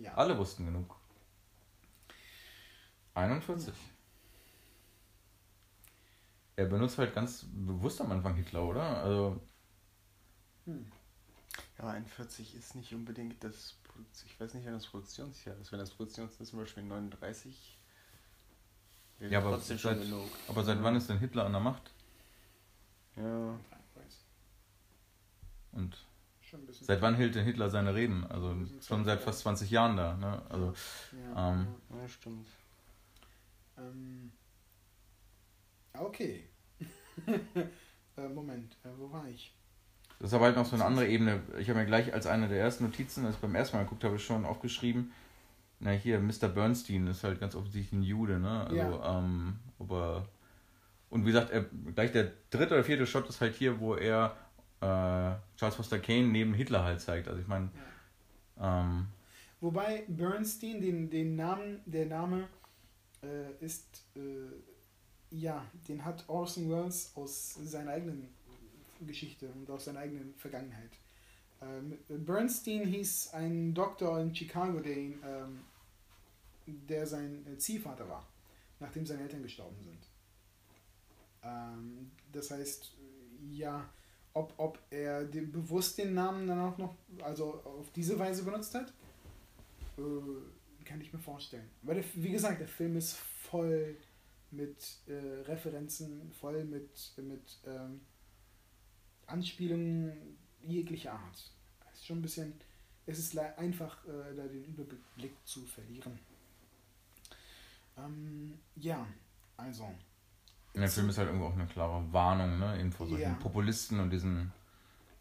Ja. Alle wussten genug. 41. Er benutzt halt ganz bewusst am Anfang Hitler, oder? Also, Ja, 41 ist nicht unbedingt das ich weiß nicht, wenn das Produktionsjahr ist. Wenn das Produktionsjahr ist, zum Beispiel 39, wäre ja, aber trotzdem schon seit, genug. aber seit wann ist denn Hitler an der Macht? Ja, Schon Und seit wann hält denn Hitler seine Reden? Also schon seit fast 20 Jahren da, ne? Also, Ja, ähm, ja stimmt. Ähm, okay. [LAUGHS] äh, Moment, äh, wo war ich? Das ist aber halt noch so eine andere Ebene. Ich habe mir gleich als eine der ersten Notizen, als ich beim ersten Mal geguckt habe, schon aufgeschrieben, na hier, Mr. Bernstein ist halt ganz offensichtlich ein Jude, ne? Also, Ja. ähm, aber und wie gesagt, er, gleich der dritte oder vierte Shot ist halt hier, wo er äh, Charles Foster Kane neben Hitler halt zeigt. Also ich meine, ähm, Wobei Bernstein, den, den Namen, der Name äh, ist, äh, ja, den hat Orson Welles aus seiner eigenen Geschichte und aus seiner eigenen Vergangenheit. Ähm, Bernstein hieß ein Doktor in Chicago, der, ihn, ähm, der sein äh, Ziehvater war, nachdem seine Eltern gestorben sind. Ähm, das heißt, ja, ob, ob er den, bewusst den Namen dann auch noch, also auf diese Weise benutzt hat, äh, kann ich mir vorstellen. Weil, der, wie gesagt, der Film ist voll mit äh, Referenzen, voll mit, mit ähm, Anspielungen jeglicher Art. Es ist schon ein bisschen, es ist einfach, äh, da den Überblick zu verlieren. Ähm, ja, also. der Film ist halt irgendwo auch eine klare Warnung, ne? Eben vor solchen Ja. Populisten und diesen,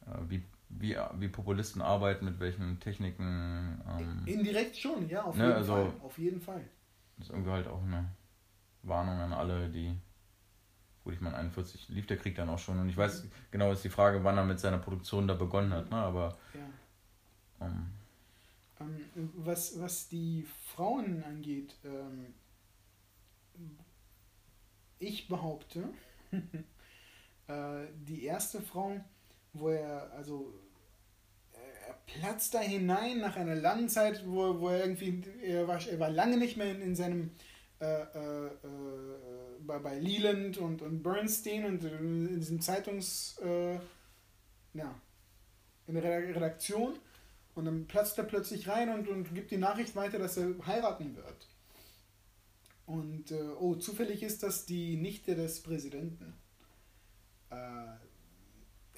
äh, wie, wie, wie Populisten arbeiten, mit welchen Techniken. Ähm, Indirekt schon, ja, auf Ne, jeden also- Fall. Auf jeden Fall. Das ist irgendwie halt auch eine Warnung an alle, die. Gut, ich meine, 41 lief der Krieg dann auch schon. Und ich weiß genau, ist die Frage, wann er mit seiner Produktion da begonnen hat. Ne? Aber Ja. ähm, Ähm, was, was die Frauen angeht, ähm, ich behaupte, [LAUGHS] äh, die erste Frau, wo er, also, er platzt da hinein nach einer langen Zeit, wo, wo er irgendwie, er war, er war lange nicht mehr in, in seinem, äh, äh, äh, bei, bei Leland und, und Bernstein und in diesem Zeitungs, äh, ja, in der Redak- Redaktion. Und dann platzt er plötzlich rein und, und gibt die Nachricht weiter, dass er heiraten wird. Und, äh, oh, zufällig ist das die Nichte des Präsidenten. Äh,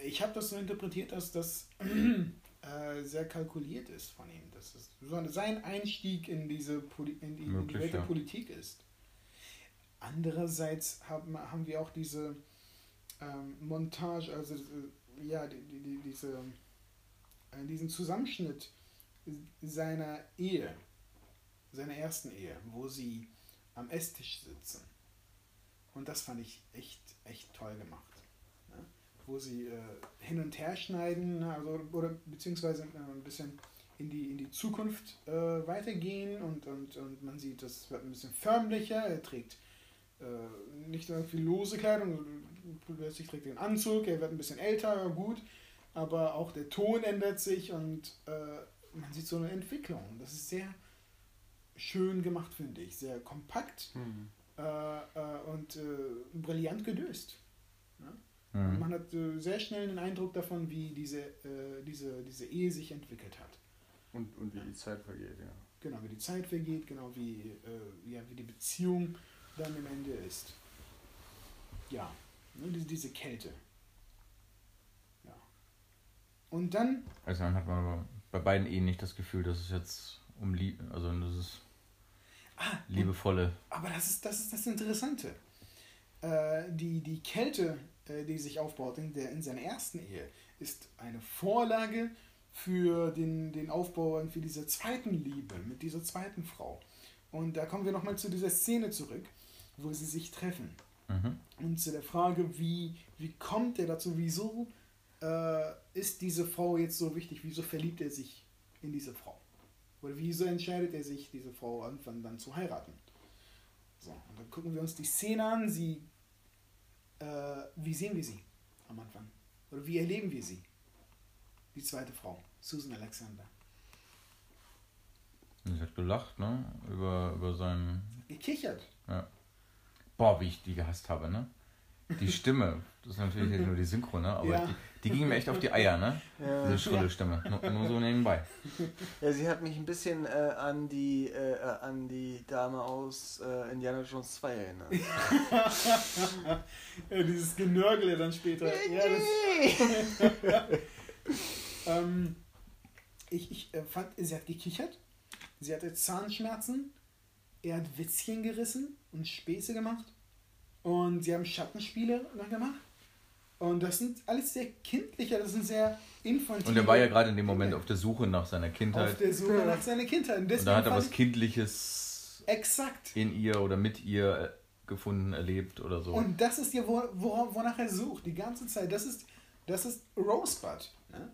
ich habe das so interpretiert, dass das [CLEARS THROAT] äh, sehr kalkuliert ist von ihm. Dass es so sein Einstieg in diese Poli in die, in die Welt der ja. Politik ist. Andererseits haben, haben wir auch diese ähm, Montage, also äh, ja, die, die, die, diese, äh, diesen Zusammenschnitt seiner Ehe, seiner ersten Ehe, wo sie am Esstisch sitzen. Und das fand ich echt, echt toll gemacht. Ne? Wo sie äh, hin und her schneiden, also, oder beziehungsweise äh, ein bisschen in die, in die Zukunft äh, weitergehen und, und, und man sieht, das wird ein bisschen förmlicher. Er trägt äh, nicht irgendwie lose Kleidung, plötzlich trägt er einen Anzug, er wird ein bisschen älter, gut, aber auch der Ton ändert sich und äh, man sieht so eine Entwicklung. Das ist sehr schön gemacht, finde ich. Sehr kompakt mhm. äh, und äh, brillant gelöst. Ja? Mhm. Man hat äh, sehr schnell den Eindruck davon, wie diese, äh, diese, diese Ehe sich entwickelt hat. Und, und wie ja. die Zeit vergeht, ja. Genau, wie die Zeit vergeht, genau wie, äh, ja, wie die Beziehung dann am Ende ist. Ja, ne, diese, Kälte. Ja. Und dann. Also dann hat man bei beiden Ehen nicht das Gefühl, dass es jetzt um Liebe, also das ist ah, liebevolle. Aber das ist, das ist das Interessante. Äh, die, die Kälte, äh, die sich aufbaut in, der, in seiner ersten Ehe, ist eine Vorlage für den, den Aufbau für diese zweiten Liebe mit dieser zweiten Frau. Und da kommen wir nochmal zu dieser Szene zurück, wo sie sich treffen. Mhm. Und zu der Frage, wie, wie kommt er dazu, wieso äh, ist diese Frau jetzt so wichtig, wieso verliebt er sich in diese Frau? Oder wieso entscheidet er sich, diese Frau irgendwann dann zu heiraten? So, und dann gucken wir uns die Szene an, sie, äh, wie sehen wir sie am Anfang? Oder wie erleben wir sie? Die zweite Frau, Susan Alexander. Sie hat gelacht, ne? Über, über seinen. Gekichert. Ja. Boah, wie ich die gehasst habe, ne? Die [LAUGHS] Stimme, das ist natürlich nur die Synchro, ne? Aber ja. die, die ging mir echt auf die Eier, ne? Ja. Diese schrille ja. Stimme. Nur, nur, so nebenbei. [LAUGHS] Ja, sie hat mich ein bisschen äh, an, die, äh, äh an die Dame aus äh, Indiana Jones 2 erinnert. [LAUGHS] ja, dieses Genörgele dann später. ja, das, ähm, ich ich äh, fand, sie hat gekichert, sie hatte Zahnschmerzen, er hat Witzchen gerissen und Späße gemacht und sie haben Schattenspiele gemacht. Und das sind alles sehr kindliche, das sind sehr infantile. Und er war ja gerade in dem Moment auf der Suche nach seiner Kindheit. Auf der Suche nach seiner Kindheit. Und, und da hat er was Kindliches exakt. in ihr oder mit ihr äh, gefunden, erlebt oder so. Und das ist ja, wo, wo, wonach er sucht, die ganze Zeit. Das ist, das ist Rosebud. Ne?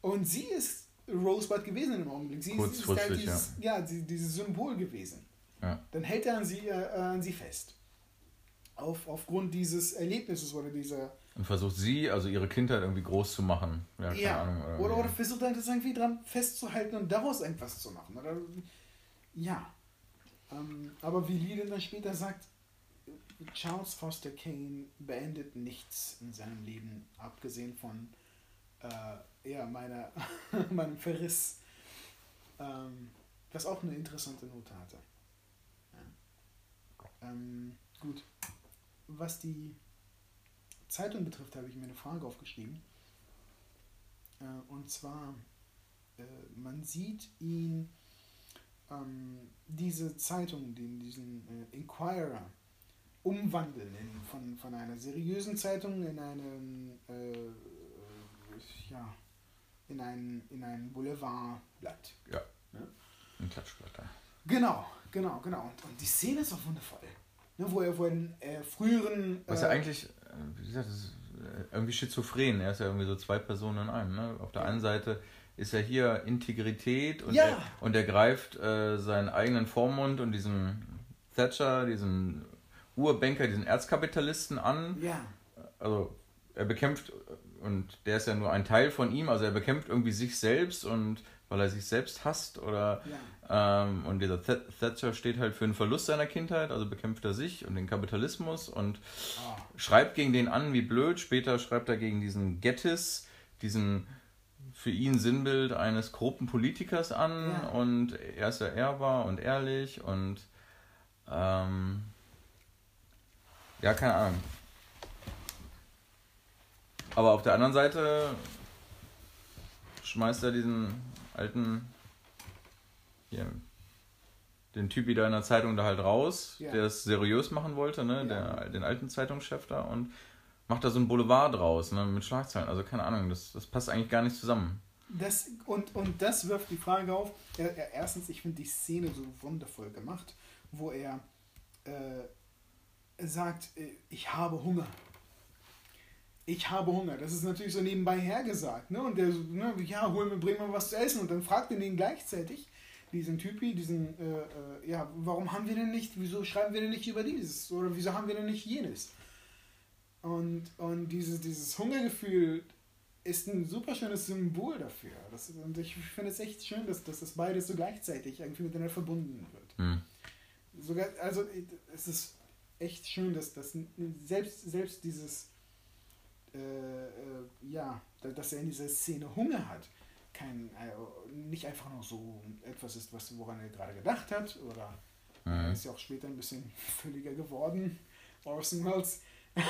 Und sie ist Rosebud gewesen im Augenblick. Sie ist, ist halt dieses, ja. ja, dieses Symbol gewesen. Ja. Dann hält er an sie, äh, an sie fest. Auf, aufgrund dieses Erlebnisses oder dieser und versucht sie, also ihre Kindheit irgendwie groß zu machen. Ja, keine ja. Ahnung. Oder, oder, oder versucht dann das irgendwie dran festzuhalten und daraus irgendwas zu machen. Oder, ja. Ähm, aber wie Lee dann später sagt, Charles Foster Kane beendet nichts in seinem Leben, abgesehen von äh, ja, meiner, [LAUGHS] meinem Verriss. Ähm, was auch eine interessante Note hatte. Ja. Ähm, gut. Was die Zeitung betrifft, habe ich mir eine Frage aufgeschrieben. Äh, und zwar, äh, man sieht ihn, ähm, diese Zeitung, den, diesen äh, Inquirer, umwandeln in, von, von einer seriösen Zeitung in einen, äh, äh, ja, in ein, in ein Boulevardblatt. Ja. ja? Ein Klatschblatt. Genau, genau, genau. Und, und die Szene ist auch wundervoll. Ne, wo er, wo in äh, früheren. Was ja eigentlich wie gesagt, das ist äh, irgendwie schizophren. Er ist ja irgendwie so zwei Personen in einem. Ne? Auf der einen Seite ist er hier Integrität und, ja. er, und er greift äh, seinen eigenen Vormund und diesen Thatcher, diesen Urbanker, diesen Erzkapitalisten an. Ja. Also er bekämpft, und der ist ja nur ein Teil von ihm, also er bekämpft irgendwie sich selbst und weil er sich selbst hasst oder ja. ähm, und dieser Thatcher steht halt für den Verlust seiner Kindheit, also bekämpft er sich und den Kapitalismus und oh. schreibt gegen den an wie blöd. Später schreibt er gegen diesen Gettis, diesen für ihn Sinnbild eines korrupten Politikers an ja. und er ist ja ehrbar und ehrlich und ähm, ja, keine Ahnung. Aber auf der anderen Seite schmeißt er diesen alten, hier, den Typ wieder in der Zeitung da halt raus, ja. der es seriös machen wollte, ne? Ja. Der, den alten Zeitungschef da und macht da so ein Boulevard draus, ne? Mit Schlagzeilen. Also keine Ahnung, das, das passt eigentlich gar nicht zusammen. Das, und, und das wirft die Frage auf. Er, erstens, ich finde die Szene so wundervoll gemacht, wo er äh, sagt, äh, ich habe Hunger. Ich habe Hunger. Das ist natürlich so nebenbei hergesagt. Ne? Und der, ne, ja, hol mir, bring mir was zu essen. Und dann fragt er ihn gleichzeitig, diesen Typi, diesen, äh, äh, ja, warum haben wir denn nicht, wieso schreiben wir denn nicht über dieses? Oder wieso haben wir denn nicht jenes? Und, und dieses, dieses Hungergefühl ist ein super schönes Symbol dafür. Das, und ich finde es echt schön, dass, dass das beides so gleichzeitig irgendwie miteinander verbunden wird. Mhm. Sogar, also es ist echt schön, dass, dass selbst, selbst dieses, äh, äh, ja, dass er in dieser Szene Hunger hat, kein, äh, nicht einfach nur so etwas ist, was, woran er gerade gedacht hat, oder mhm. ist ja auch später ein bisschen [LAUGHS] völliger geworden, Orson Welles. [LAUGHS]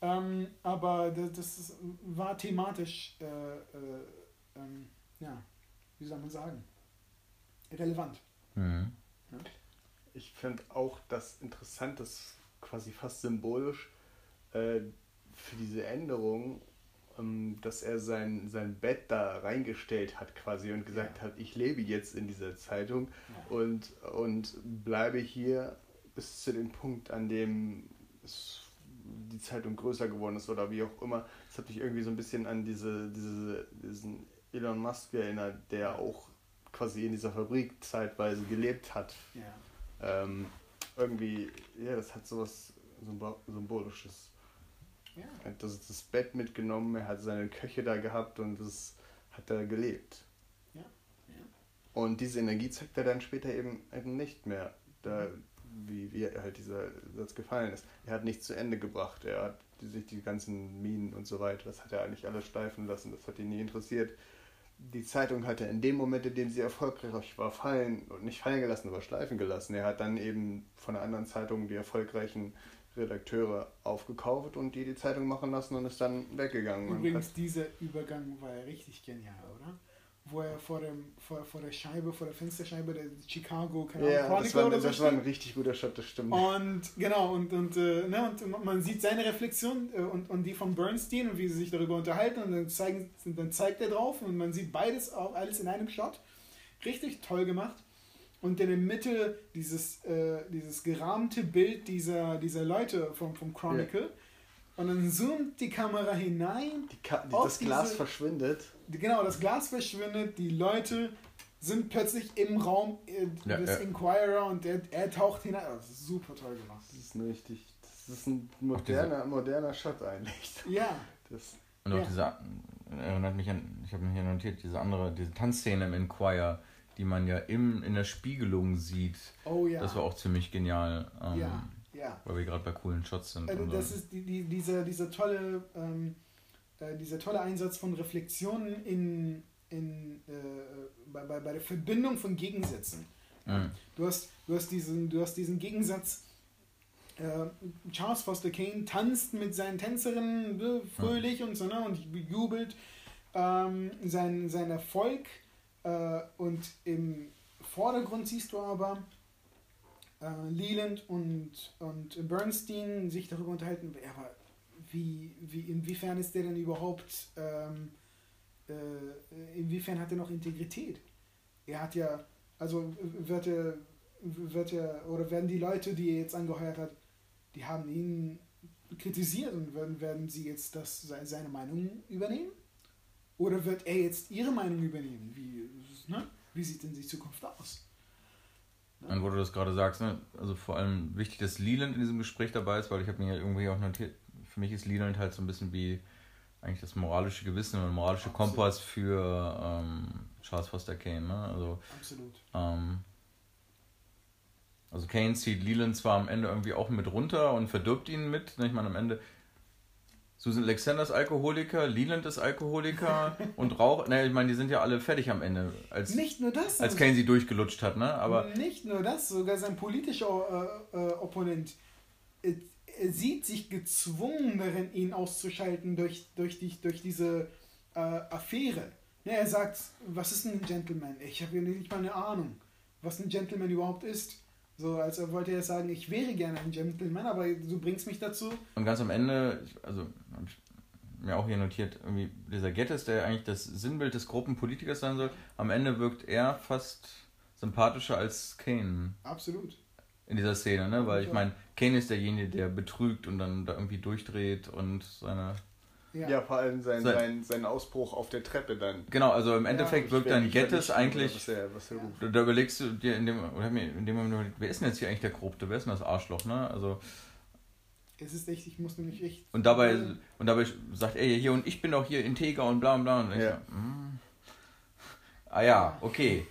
ähm, aber das, das, war thematisch, äh, äh, ähm, ja, wie soll man sagen, relevant. Mhm. Ja? Ich finde auch das interessant, das quasi fast symbolisch äh, für diese Änderung, ähm, dass er sein, sein Bett da reingestellt hat quasi und gesagt ja. hat, ich lebe jetzt in dieser Zeitung ja. und, und bleibe hier bis zu dem Punkt, an dem es die Zeitung größer geworden ist oder wie auch immer. Das hat mich irgendwie so ein bisschen an diese, diese, diesen Elon Musk erinnert, der auch quasi in dieser Fabrik zeitweise gelebt hat. Ja. Ähm, irgendwie, ja, das hat sowas Symbolisches. Ja. Er hat das, das Bett mitgenommen, er hat seine Köche da gehabt und das hat er gelebt. Ja. ja. Und diese Energie zeigt er dann später eben, eben nicht mehr. Da, wie, wie halt dieser Satz gefallen ist. Er hat nichts zu Ende gebracht. Er hat sich die ganzen Minen und so weiter, das hat er eigentlich alles steifen lassen. Das hat ihn nie interessiert. Die Zeitung hat er in dem Moment, in dem sie erfolgreich war, fallen und nicht fallen gelassen, aber schleifen gelassen. Er hat dann eben von einer anderen Zeitung die erfolgreichen Redakteure aufgekauft und die die Zeitung machen lassen und ist dann weggegangen. Übrigens, dieser Übergang war ja richtig genial, oder? wo er vor, dem, vor, vor der Scheibe, vor der Fensterscheibe der Chicago keine ja, Chronicle das war, oder so das war ein richtig guter Shot, das stimmt. Und genau, und, und, äh, ne, und man sieht seine Reflexion äh, und, und die von Bernstein und wie sie sich darüber unterhalten und dann, zeigen, dann zeigt er drauf und man sieht beides auch alles in einem Shot. Richtig toll gemacht. Und in der Mitte dieses, äh, dieses gerahmte Bild dieser, dieser Leute vom, vom Chronicle. Ja. Und dann zoomt die Kamera hinein. Die Ka die, das Glas diese, verschwindet genau, das Glas verschwindet, die Leute sind plötzlich im Raum äh, ja, des ja. Inquirer und er, er taucht hinein. Das ist super toll gemacht. Das ist richtig. Das ist ein moderner, moderner Shot eigentlich. Ja. Das, und auch ja. diese, erinnert mich an, ich habe mir hier notiert, diese andere, diese Tanzszene im Inquire, die man ja im, in der Spiegelung sieht. Oh ja. Das war auch ziemlich genial. Ähm, ja, ja. Weil wir gerade bei coolen Shots sind. Also das ist die, die, dieser, dieser tolle. Ähm, äh, dieser tolle Einsatz von Reflexionen in, in, äh, bei, bei, bei der Verbindung von Gegensätzen. Mhm. Du, hast, du, hast diesen, du hast diesen Gegensatz, äh, Charles Foster Kane tanzt mit seinen Tänzerinnen äh, fröhlich mhm. und so ne, und jubelt ähm, sein, sein Erfolg äh, und im Vordergrund siehst du aber äh, Leland und, und Bernstein sich darüber unterhalten, aber wie, wie, inwiefern ist der denn überhaupt, ähm, äh, inwiefern hat er noch Integrität? Er hat ja, also wird er, wird er, oder werden die Leute, die er jetzt angeheuert hat, die haben ihn kritisiert und werden, werden sie jetzt das, seine Meinung übernehmen? Oder wird er jetzt ihre Meinung übernehmen? Wie, ne? Wie sieht denn die Zukunft aus? Ne? wo du das gerade sagst, ne? also vor allem wichtig, dass Leland in diesem Gespräch dabei ist, weil ich habe mir ja irgendwie auch notiert, für mich ist Leland halt so ein bisschen wie eigentlich das moralische Gewissen und moralische Absolut. Kompass für ähm, Charles Foster Kane. Ne? Also, Absolut. Ähm, also Kane zieht Leland zwar am Ende irgendwie auch mit runter und verdirbt ihn mit. Ne? Ich meine, am Ende Susan Alexander ist Alkoholiker, Leland ist Alkoholiker [LAUGHS] und Rauch. Ne, ich meine, die sind ja alle fertig am Ende. Als, nicht nur das. Als Kane sie durchgelutscht hat, ne? Aber nicht nur das, sogar sein politischer äh, äh, Opponent er sieht sich gezwungen darin, ihn auszuschalten durch, durch, die, durch diese äh, Affäre. Ja, er sagt, was ist ein Gentleman? Ich habe ja nicht mal eine Ahnung, was ein Gentleman überhaupt ist. So, als wollte er sagen, ich wäre gerne ein Gentleman, aber du bringst mich dazu. Und ganz am Ende, also mir auch hier notiert, irgendwie dieser Gettys, der eigentlich das Sinnbild des Gruppenpolitikers sein soll, am Ende wirkt er fast sympathischer als Kane. Absolut. In dieser Szene, ne? Weil ich meine, Kane ist derjenige, der betrügt und dann da irgendwie durchdreht und seine. Ja, ja vor allem sein, sein, sein, sein, Ausbruch auf der Treppe dann. Genau, also im Endeffekt ja, wirkt dann Gettys eigentlich. Was er, was er ja. Da überlegst du dir in dem, oder in dem Moment, wer ist denn jetzt hier eigentlich der Korrupte? Wer ist denn das Arschloch, ne? Also. Es ist echt, ich muss nämlich echt. Und dabei, und dabei sagt er hier, und ich bin auch hier integer und bla und bla. Und ja. Ich, mm. Ah ja, okay.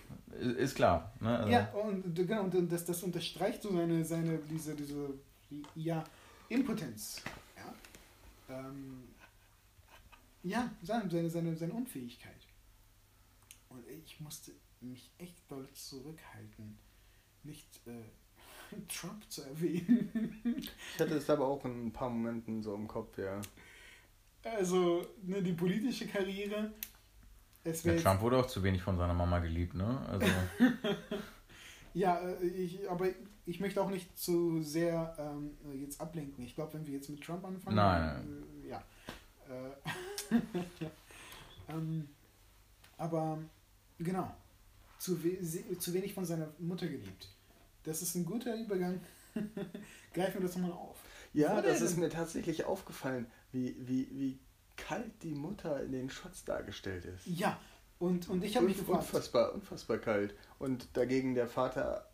Ist klar. Ne? Also. Ja, und, genau, und das, das unterstreicht so seine, seine diese, diese ja, Impotenz. Ja, ähm, ja seine, seine, seine Unfähigkeit. Und ich musste mich echt doll zurückhalten, nicht äh, [LAUGHS] Trump zu erwähnen. ich hatte es aber auch in ein paar Momenten so im Kopf, ja. Also, ne, die politische Karriere ja, Trump wurde auch zu wenig von seiner Mama geliebt, ne? Also. [LAUGHS] ja, äh, ich, aber ich möchte auch nicht zu sehr ähm, jetzt ablenken. Ich glaube, wenn wir jetzt mit Trump anfangen. Nein. Äh, ja. Äh, [LAUGHS] [LAUGHS] ähm, aber genau. Zu, we zu wenig von seiner Mutter geliebt. Das ist ein guter Übergang. [LAUGHS] Greifen wir das nochmal auf. Ja, das ist mir tatsächlich aufgefallen, wie, wie, wie kalt die Mutter in den Shots dargestellt ist. Ja, und, und ich habe mich gefragt. Unfassbar, unfassbar kalt. Und dagegen der Vater.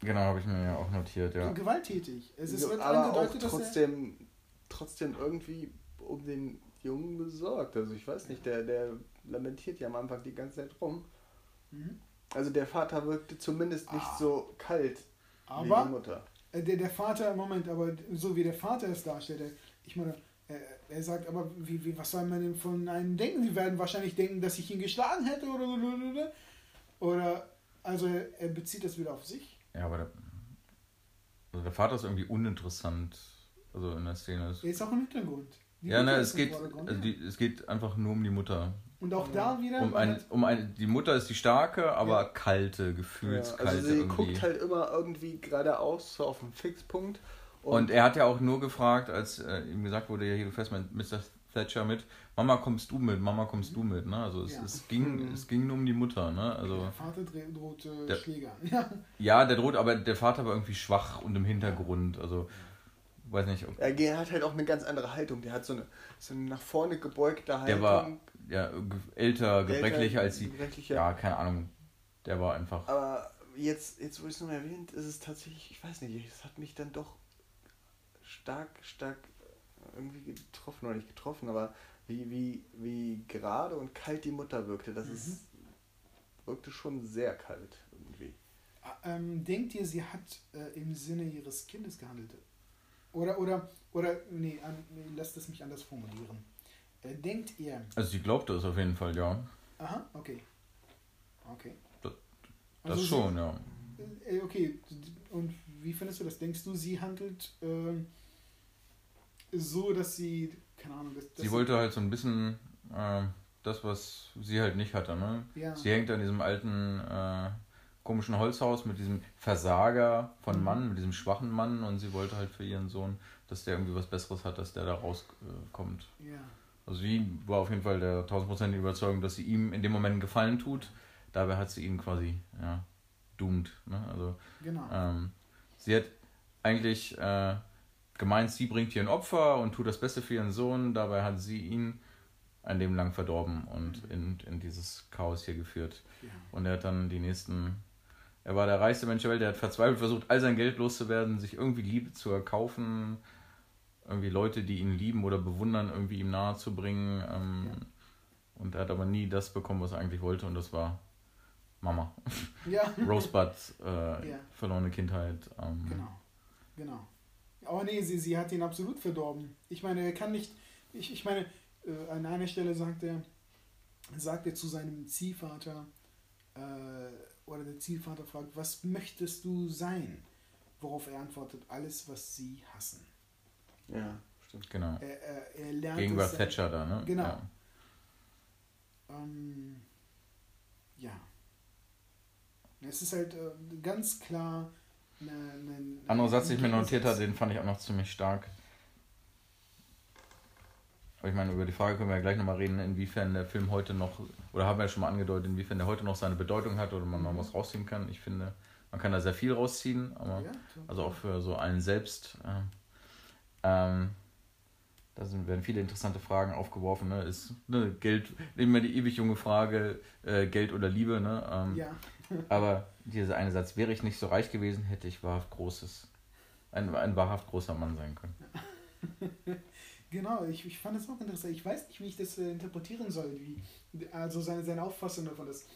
Genau, habe ich mir ja auch notiert, ja. Gewalttätig. Es ist so, aber angedeutet, auch trotzdem, trotzdem irgendwie um den Jungen besorgt. Also ich weiß nicht, der, der lamentiert ja am Anfang die ganze Zeit rum. Mhm. Also der Vater wirkte zumindest nicht ah. so kalt aber wie die Mutter. Äh, der, der Vater, Moment, aber so wie der Vater es darstellt, ich meine, er sagt, aber wie, wie, was soll man denn von einem denken? Sie werden wahrscheinlich denken, dass ich ihn geschlagen hätte oder oder, oder also er, er bezieht das wieder auf sich. Ja, aber der, also der Vater ist irgendwie uninteressant, also in der Szene. Er ist auch im Hintergrund. Die ja, ne, es geht, also die, es geht einfach nur um die Mutter. Und auch da wieder. Um ein, um ein, die Mutter ist die starke, aber ja. kalte, gefühlskalte. Ja, also sie irgendwie. guckt halt immer irgendwie geradeaus, so auf einen Fixpunkt und, und, er hat ja auch nur gefragt, als äh, ihm gesagt wurde, ja, hier, du fährst mit Mr. Thatcher mit, Mama kommst du mit, Mama kommst du mit, ne? Also es, ja. es, ging, es ging nur um die Mutter, ne? Also, der Vater droht äh, der, Schläger Ja. [LAUGHS] ja, der droht, aber der Vater war irgendwie schwach und im Hintergrund, also weiß nicht. Ob, er hat halt auch eine ganz andere Haltung, der hat so eine, so eine nach vorne gebeugte Haltung. Der war ja, älter, gebrechlicher als sie. Ja, keine Ahnung. Der war einfach. Aber jetzt, jetzt wo ich es noch erwähnt, ist es tatsächlich, ich weiß nicht, es hat mich dann doch stark, stark irgendwie getroffen oder nicht getroffen, aber wie, wie, wie gerade und kalt die Mutter wirkte, das mhm. ist, wirkte schon sehr kalt irgendwie. Ah, ähm, denkt ihr, sie hat äh, im Sinne ihres Kindes gehandelt? Oder, oder, oder, nee, lasst es mich anders formulieren. Äh, denkt ihr. Also sie glaubte es auf jeden Fall, ja. Aha, okay. Okay. Das, das also schon, sie, ja. Äh, okay, und wie findest du das? Denkst du, sie handelt äh, so, dass sie, keine Ahnung, dass, sie wollte halt so ein bisschen äh, das, was sie halt nicht hatte. Ne? Ja. Sie hängt an diesem alten äh, komischen Holzhaus mit diesem Versager von mhm. Mann, mit diesem schwachen Mann und sie wollte halt für ihren Sohn, dass der irgendwie was Besseres hat, dass der da rauskommt. Äh, ja. Also sie war auf jeden Fall der tausendprozentige Überzeugung, dass sie ihm in dem Moment einen Gefallen tut. Dabei hat sie ihn quasi, ja, doomed. Ne? Also, genau. Ähm, sie hat eigentlich äh, gemeint, sie bringt ihr ein Opfer und tut das Beste für ihren Sohn. Dabei hat sie ihn ein Leben lang verdorben und mhm. in, in dieses Chaos hier geführt. Ja. Und er hat dann die nächsten. Er war der reichste Mensch der Welt, der hat verzweifelt versucht, all sein Geld loszuwerden, sich irgendwie Liebe zu erkaufen, irgendwie Leute, die ihn lieben oder bewundern, irgendwie ihm nahe zu bringen. Ähm, ja. Und er hat aber nie das bekommen, was er eigentlich wollte, und das war Mama. [LAUGHS] Ja. Rosebud, äh, ja. verlorene Kindheit. Ähm, genau, genau. Oh nee, sie, sie hat ihn absolut verdorben. Ich meine, er kann nicht. Ich, ich meine, äh, an einer Stelle sagt er, sagt er zu seinem Ziehvater, äh, oder der Ziehvater fragt, was möchtest du sein? Worauf er antwortet, alles, was sie hassen. Ja, stimmt. Genau. Er, er, er lernt Gegenüber Thatcher da, ne? Genau. Ja. Ähm, ja. Es ist halt äh, ganz klar eine, eine, Anderer Satz, den ich mir notiert habe, den fand ich auch noch ziemlich stark. Aber ich meine, über die Frage können wir ja gleich nochmal reden, inwiefern der Film heute noch, oder haben wir ja schon mal angedeutet, inwiefern der heute noch seine Bedeutung hat oder man noch was rausziehen kann. Ich finde, man kann da sehr viel rausziehen, aber Ja, also auch für so einen selbst. Äh, ähm, da sind, werden viele interessante Fragen aufgeworfen. Ne? Ist ne, Geld, immer die ewig junge Frage, äh, Geld oder Liebe. Ne? Ähm, Ja, [LAUGHS] Aber dieser eine Satz, wäre ich nicht so reich gewesen, hätte ich wahrhaft großes, ein, ein wahrhaft großer Mann sein können. [LAUGHS] genau. Ich, ich fand es auch interessant. Ich weiß nicht, wie ich das äh, interpretieren soll. Wie, also seine, seine Auffassung davon, dass,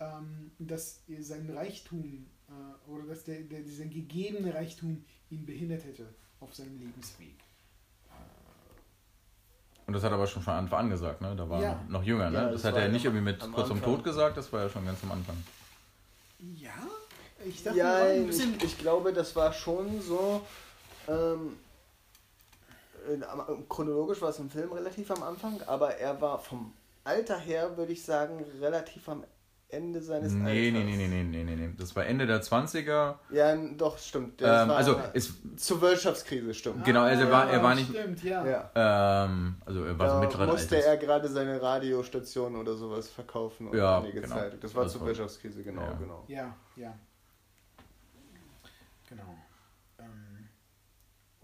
ähm, dass sein Reichtum äh, oder dass der, der, dieser gegebene Reichtum ihn behindert hätte auf seinem Lebensweg. Und das hat er aber schon von Anfang an gesagt, ne? Da war Ja. er noch, noch jünger, ne? Ja, das das hat er ja nicht irgendwie mit kurz Anfang. Tod gesagt, das war ja schon ganz am Anfang. Ja, ich dachte, Ja, ein bisschen. ich, ich glaube, das war schon so. Ähm, chronologisch war es im Film relativ am Anfang, aber er war vom Alter her, würde ich sagen, relativ am Ende seines Nee, nee, Alters. nee, nee, nee, nee, nee, nee. Das war Ende der 20er. Ja, doch, stimmt. Das Ähm, war also, es, zur Wirtschaftskrise, stimmt. Genau, also er war- Ah, er war nicht- Stimmt, ja. Ja. ähm, also er war so Da mittleren musste Alters. er gerade seine Radiostation oder sowas verkaufen und Ja, einige genau. Zeit. Das war Das zur war- Wirtschaftskrise, genau, Ja. genau. Ja, ja. Genau.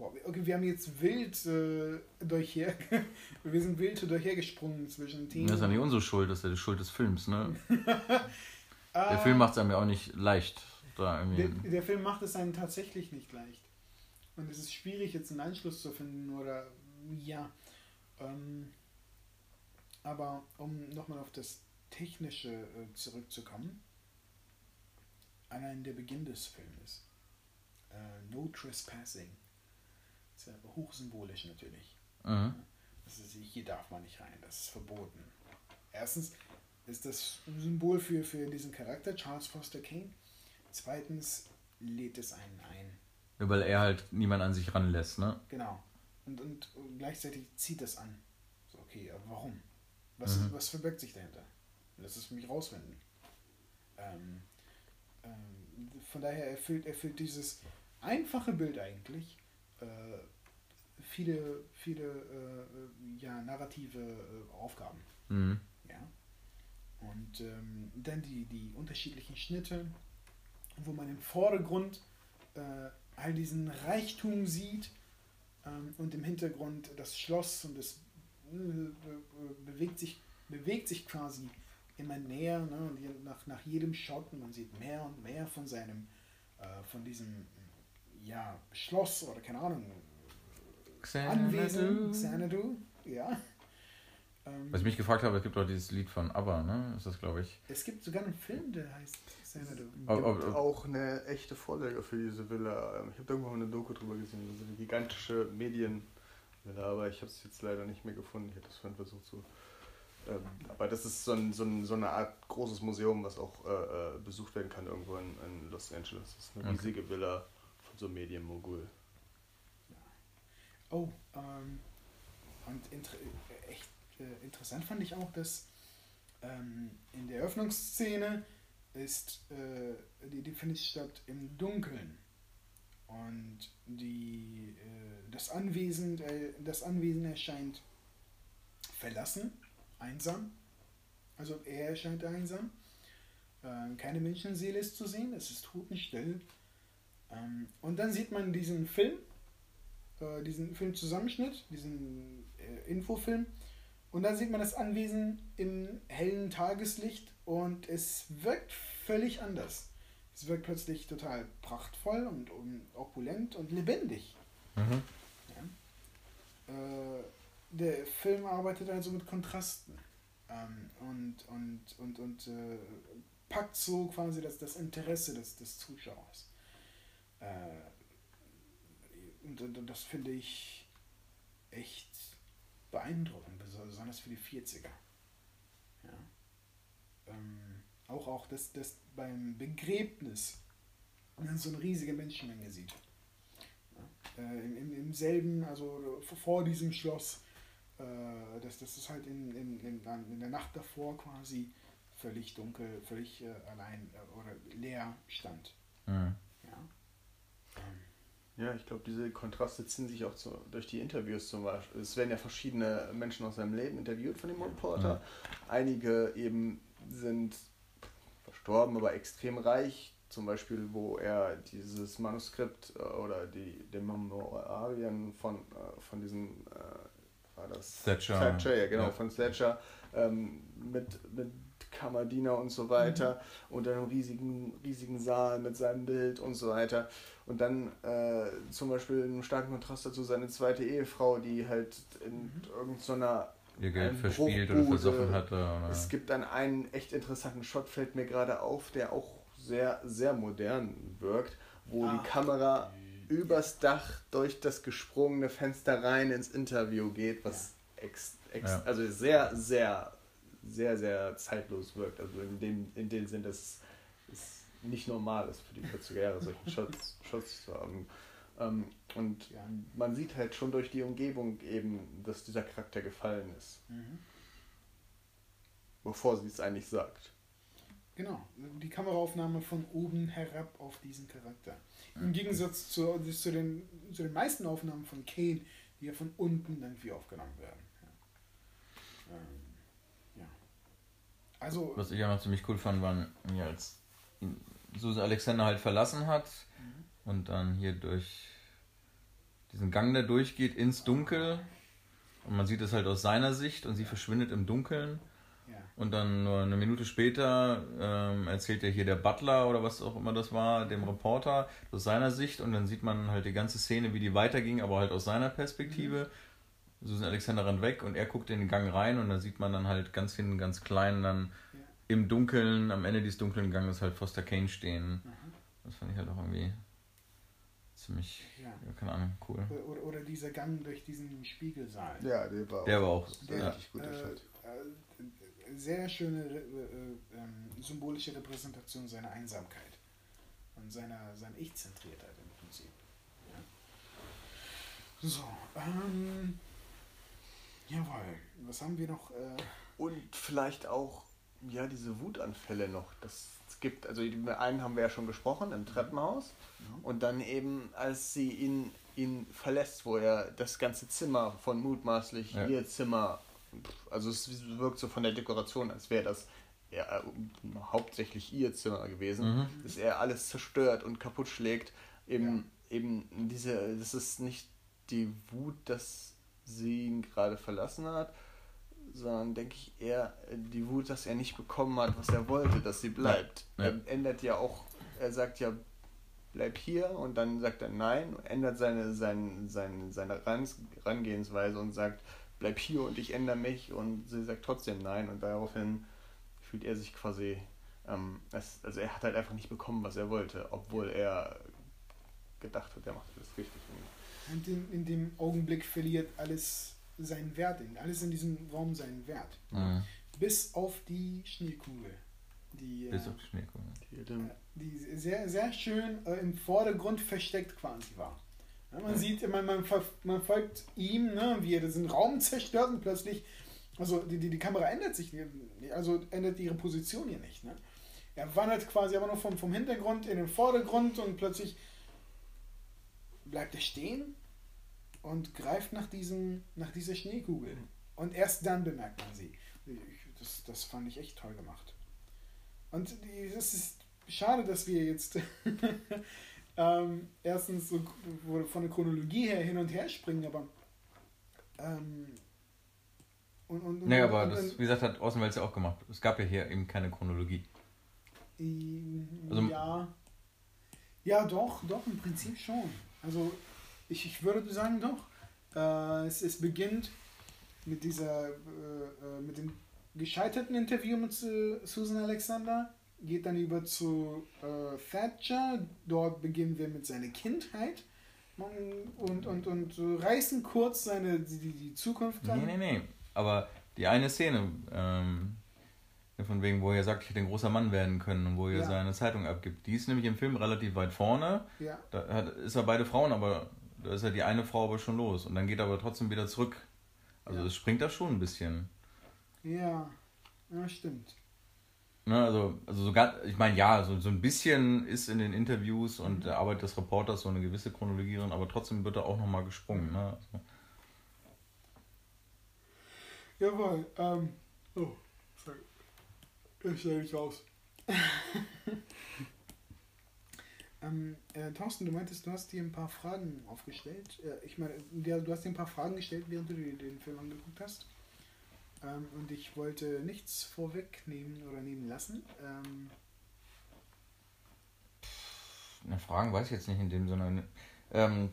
Boah, okay, wir haben jetzt wild äh, durchher, [LAUGHS] wir sind wild durchhergesprungen zwischen Themen. Das ist ja nicht unsere Schuld, das ist ja die Schuld des Films, ne? [LAUGHS] Der Film macht es einem ja auch nicht leicht. Da der, irgendwie. der Film macht es einem tatsächlich nicht leicht. Und es ist schwierig, jetzt einen Anschluss zu finden oder ja. Ähm, aber um nochmal auf das Technische äh, zurückzukommen, allein der Beginn des Filmes. Äh, no Trespassing. Ist ja hochsymbolisch natürlich. Mhm. Das ist, hier darf man nicht rein, das ist verboten. Erstens ist das ein Symbol für, für diesen Charakter, Charles Foster Kane. Zweitens lädt es einen ein. Ja, weil er halt niemand an sich ranlässt, ne? Genau. Und, und gleichzeitig zieht das an. So, okay, aber warum? Was, Mhm. was verbirgt sich dahinter? Lass es mich rausfinden. Ähm, ähm, von daher erfüllt, erfüllt dieses einfache Bild eigentlich äh, viele, viele äh, ja, narrative äh, Aufgaben. Mhm. Ja. Und ähm, dann die, die unterschiedlichen Schnitte, wo man im Vordergrund äh, all diesen Reichtum sieht ähm, und im Hintergrund das Schloss und es äh, äh, bewegt, sich, bewegt sich quasi immer näher. Ne? Und nach, nach jedem Shot, man sieht mehr und mehr von seinem, äh, von diesem ja, Schloss oder keine Ahnung, Anwesen, Xanadu, ja. Ähm, Was ich mich gefragt habe, es gibt doch dieses Lied von ABBA, ne? Ist das, glaube ich. Es gibt sogar einen Film, der heißt Xanadu. Ob- ob- gibt ob- auch eine echte Vorlage für diese Villa. Ähm, Ich habe irgendwo mal eine Doku drüber gesehen, so eine gigantische Medienvilla, aber ich habe es jetzt leider nicht mehr gefunden. Ich hätte das vorhin versucht zu. Ähm, aber das ist so, ein, so, ein, so eine Art großes Museum, was auch äh, äh, besucht werden kann irgendwo in, in Los Angeles. Das ist eine Okay. riesige Villa von so einem Medienmogul. Oh, ähm, und inter äh, echt äh, interessant fand ich auch, dass ähm, in der Eröffnungsszene ist, äh, die, die findet statt im Dunkeln. Und die, äh, das, Anwesen, äh, das Anwesen erscheint verlassen, einsam. Also er erscheint einsam. Ähm, keine Menschenseele ist zu sehen, es ist totenstill. Ähm, und dann sieht man diesen Film, äh, diesen Filmzusammenschnitt, diesen äh, Infofilm. Und dann sieht man das Anwesen im hellen Tageslicht und es wirkt völlig anders. Es wirkt plötzlich total prachtvoll und, und opulent und lebendig. Mhm. Äh, der Film arbeitet also mit Kontrasten ähm, und, und, und, und äh, packt so quasi das, das Interesse des, des Zuschauers. Äh, das finde ich echt beeindruckend, besonders für die 40er. Ja. Ähm, auch, auch dass das beim Begräbnis man so eine riesige Menschenmenge sieht. Äh, im, im, Im selben, also vor diesem Schloss, äh, dass das ist halt in, in, in, in der Nacht davor quasi völlig dunkel, völlig äh, allein äh, oder leer stand. Mhm. Ja. Ich glaube, diese Kontraste ziehen sich auch zu, durch die Interviews zum Beispiel. Es werden ja verschiedene Menschen aus seinem Leben interviewt von dem Reporter. Ja. Einige eben sind verstorben, aber extrem reich. Zum Beispiel, wo er dieses Manuskript äh, oder die, die Memorien von, äh, von diesem, äh, war das? Thatcher. Thatcher, ja genau, ja. von Thatcher ähm, mit, mit Kammerdiener und so weiter mhm. und einem riesigen, riesigen Saal mit seinem Bild und so weiter. Und dann äh, zum Beispiel einen starken Kontrast dazu seine zweite Ehefrau, die halt in mhm. irgendeiner ihr Geld verspielt oder versoffen hatte. Oder? Es gibt dann einen echt interessanten Shot, fällt mir gerade auf, der auch sehr, sehr modern wirkt, wo ah, die Kamera übers Dach durch das gesprungene Fenster rein ins Interview geht, was ja. ex, ex, ja. also sehr, sehr sehr, sehr zeitlos wirkt. Also in dem, in dem Sinn, dass es nicht normal ist für die 40er Jahre, solchen [LAUGHS] Shots, Shots zu haben. Ähm, und ja. man sieht halt schon durch die Umgebung eben, dass dieser Charakter gefallen ist. Mhm. Bevor sie es eigentlich sagt. Genau, die Kameraaufnahme von oben herab auf diesen Charakter. Im Gegensatz zu, zu, den, zu den meisten Aufnahmen von Kane, die ja von unten irgendwie aufgenommen werden. Ja. Ähm, also, Was ich auch noch ziemlich cool fand, waren, ja, als Susan Alexander halt verlassen hat mhm. und dann hier durch diesen Gang da durchgeht ins Dunkel und man sieht es halt aus seiner Sicht und sie verschwindet im Dunkeln. Ja. Und dann nur eine Minute später ähm, erzählt ja hier der Butler oder was auch immer das war, dem Reporter aus seiner Sicht und dann sieht man halt die ganze Szene, wie die weiterging, aber halt aus seiner Perspektive. Mhm. Susan Alexander rennt weg und er guckt in den Gang rein und da sieht man dann halt ganz hinten, ganz klein, dann ja. im Dunkeln, am Ende dieses dunklen Ganges halt Foster Kane stehen. Aha. Das fand ich halt auch irgendwie ziemlich, ja. ja keine Ahnung, cool. Oder, oder, dieser Gang durch diesen Spiegelsaal. Ja, der war auch, der war auch der, ja. richtig gut. Äh, äh, sehr schöne äh, äh, symbolische Repräsentation seiner Einsamkeit und seiner, seiner Ich-Zentriertheit im Prinzip. Ja. So, ähm, Jawohl. Was haben wir noch? Äh und vielleicht auch, ja, diese Wutanfälle noch. Das gibt, also einen haben wir ja schon gesprochen, im Treppenhaus. Mhm. Und dann eben, als sie ihn, ihn verlässt, wo er das ganze Zimmer von mutmaßlich ja. ihr Zimmer, also es wirkt so von der Dekoration, als wäre das ja, äh, hauptsächlich ihr Zimmer gewesen, mhm. dass er alles zerstört und kaputt schlägt. Eben, ja. eben diese, das ist nicht die Wut, dass sie ihn gerade verlassen hat, sondern denke ich eher die Wut, dass er nicht bekommen hat, was er wollte, dass sie bleibt. Ja. Er ändert ja auch, er sagt ja, bleib hier und dann sagt er nein, ändert seine, seine, seine, seine Herangehensweise und sagt, bleib hier und ich ändere mich und sie sagt trotzdem nein und daraufhin fühlt er sich quasi, ähm, es, also er hat halt einfach nicht bekommen, was er wollte, obwohl er gedacht hat, er macht das richtig. Und in, in dem Augenblick verliert alles seinen Wert, alles in diesem Raum seinen Wert. Mhm. Bis auf die Schneekugel. Die, Bis auf die Schneekugel. Die, die sehr, sehr schön äh, im Vordergrund versteckt quasi war. Ja, man ja. sieht, man, man, man folgt ihm, ne, wie er diesen Raum zerstört und plötzlich, also die, die, die Kamera ändert sich, also ändert ihre Position hier nicht. Ne? Er wandert quasi aber nur vom, vom Hintergrund in den Vordergrund und plötzlich bleibt er stehen und greift nach, diesem, nach dieser Schneekugel. Und erst dann bemerkt man sie. Das, das fand ich echt toll gemacht. Und es ist schade, dass wir jetzt [LAUGHS] ähm, erstens so von der Chronologie her hin und her springen, aber ähm, und, und, nee, aber und, das, wie gesagt, hat Außenwelt ja auch gemacht. Es gab ja hier eben keine Chronologie. Also, ja. Ja, doch, doch, im Prinzip schon. Also ich, ich würde sagen doch. Äh, es, es beginnt mit dieser, äh, äh mit dem gescheiterten Interview mit Susan Alexander, geht dann über zu äh, Thatcher, dort beginnen wir mit seiner Kindheit und, und, und reißen kurz seine, die, die Zukunft an. Nee, nee, nee, aber die eine Szene, ähm, von wegen, wo er sagt, ich hätte ein großer Mann werden können und wo er ja. seine Zeitung abgibt. Die ist nämlich im Film relativ weit vorne. Ja. Da hat, ist er beide Frauen, aber da ist ja die eine Frau aber schon los und dann geht er aber trotzdem wieder zurück. Also es ja. springt da schon ein bisschen. Ja, ja, stimmt. Ne, also, also sogar, ich meine, ja, so, so ein bisschen ist in den Interviews und der Arbeit des Reporters so eine gewisse Chronologie drin, aber trotzdem wird er auch nochmal gesprungen. Ne? Also, Jawohl. Ähm, oh, sorry. Ich stelle mich raus. [LAUGHS] ähm, äh, Thorsten, du meintest, du hast dir ein paar Fragen aufgestellt. Äh, ich meine, du hast dir ein paar Fragen gestellt, während du dir den Film angeguckt hast. Ähm, und ich wollte nichts vorwegnehmen oder nehmen lassen. Ähm, ne, Fragen weiß ich jetzt nicht in dem Sinne. Ähm,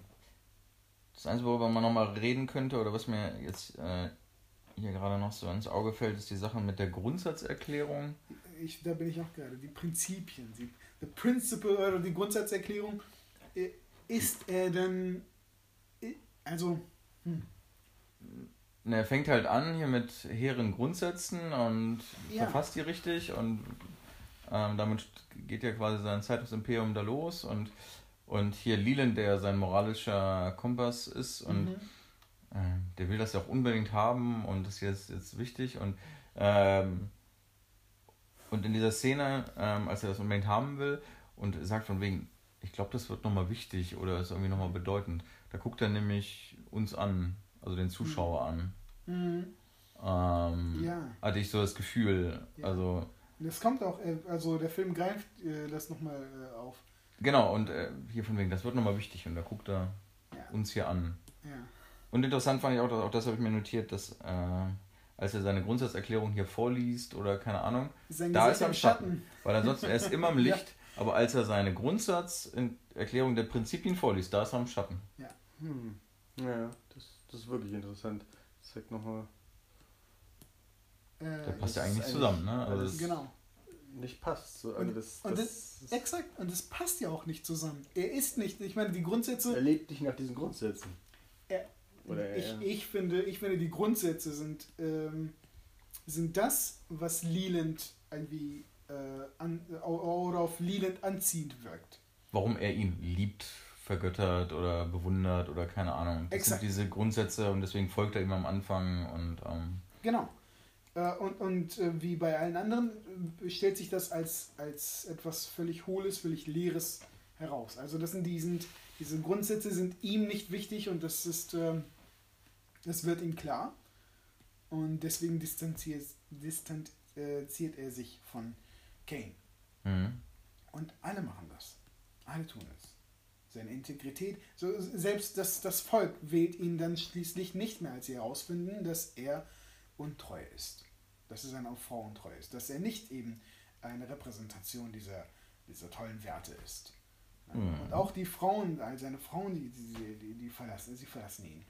das Einzige, worüber man nochmal reden könnte, oder was mir jetzt äh, hier gerade noch so ins Auge fällt, ist die Sache mit der Grundsatzerklärung. ich, da bin ich auch gerade. Die Prinzipien, die the principle oder die Grundsatzerklärung, äh, ist er dann, äh, also, hm, Er fängt halt an hier mit hehren Grundsätzen und Ja. verfasst die richtig und ähm, damit geht ja quasi sein Zeitungsimperium da los und, und hier Leland, der sein moralischer Kompass ist und mhm. äh, der will das ja auch unbedingt haben und das hier ist jetzt wichtig und ähm, und in dieser Szene, ähm, als er das unbedingt haben will und sagt von wegen, ich glaube, das wird nochmal wichtig oder ist irgendwie nochmal bedeutend, da guckt er nämlich uns an, also den Zuschauer an. Mhm. Ähm, Ja. Hatte ich so das Gefühl. Ja. Also, Das kommt auch, äh, also der Film greift äh, das nochmal äh, auf. genau, und äh, hier von wegen, das wird nochmal wichtig und da guckt er Ja. uns hier an. Ja. Und interessant fand ich auch, dass- auch das habe ich mir notiert, dass äh, als er seine Grundsatzerklärung hier vorliest oder keine Ahnung, Sein da Gesicht ist er im Schatten. Weil ansonsten, er ist immer im [LAUGHS] Licht, aber als er seine Grundsatzerklärung der Prinzipien vorliest, da ist er im Schatten. Hm. Ja, das, das ist wirklich interessant. Das zeigt nochmal Äh, Der passt das ja eigentlich eigentlich zusammen, ne? Also genau. nicht passt. So, also Und- das, und das, das, Exakt, und das passt ja auch nicht zusammen. Er ist nicht, ich meine, die er Grundsätze, lebt nicht nach diesen Grundsätzen. Er- Oder ich, ich, finde, ich finde, die Grundsätze sind, ähm, sind das, was Leland irgendwie äh, an, oder auf Leland anziehend wirkt. warum er ihn liebt, vergöttert oder bewundert oder keine Ahnung. Das Exakt. sind diese Grundsätze und deswegen folgt er ihm am Anfang und ähm, Genau. Äh, und und äh, wie bei allen anderen äh, stellt sich das als, als etwas völlig Hohles, völlig Leeres heraus. Also das sind, die sind diese Grundsätze sind ihm nicht wichtig und das ist, ähm, das wird ihm klar. Und deswegen distanziert, distanziert er sich von Kane. mhm. Und alle machen das. Alle tun es. Seine Integrität, so, selbst das, das Volk wählt ihn dann schließlich nicht mehr, als sie herausfinden, dass er untreu ist. Dass er seiner Frau untreu ist. Dass er nicht eben eine Repräsentation dieser, dieser tollen Werte ist. Mhm. Und auch die Frauen, all seine Frauen, die, die, die, die verlassen, sie verlassen ihn.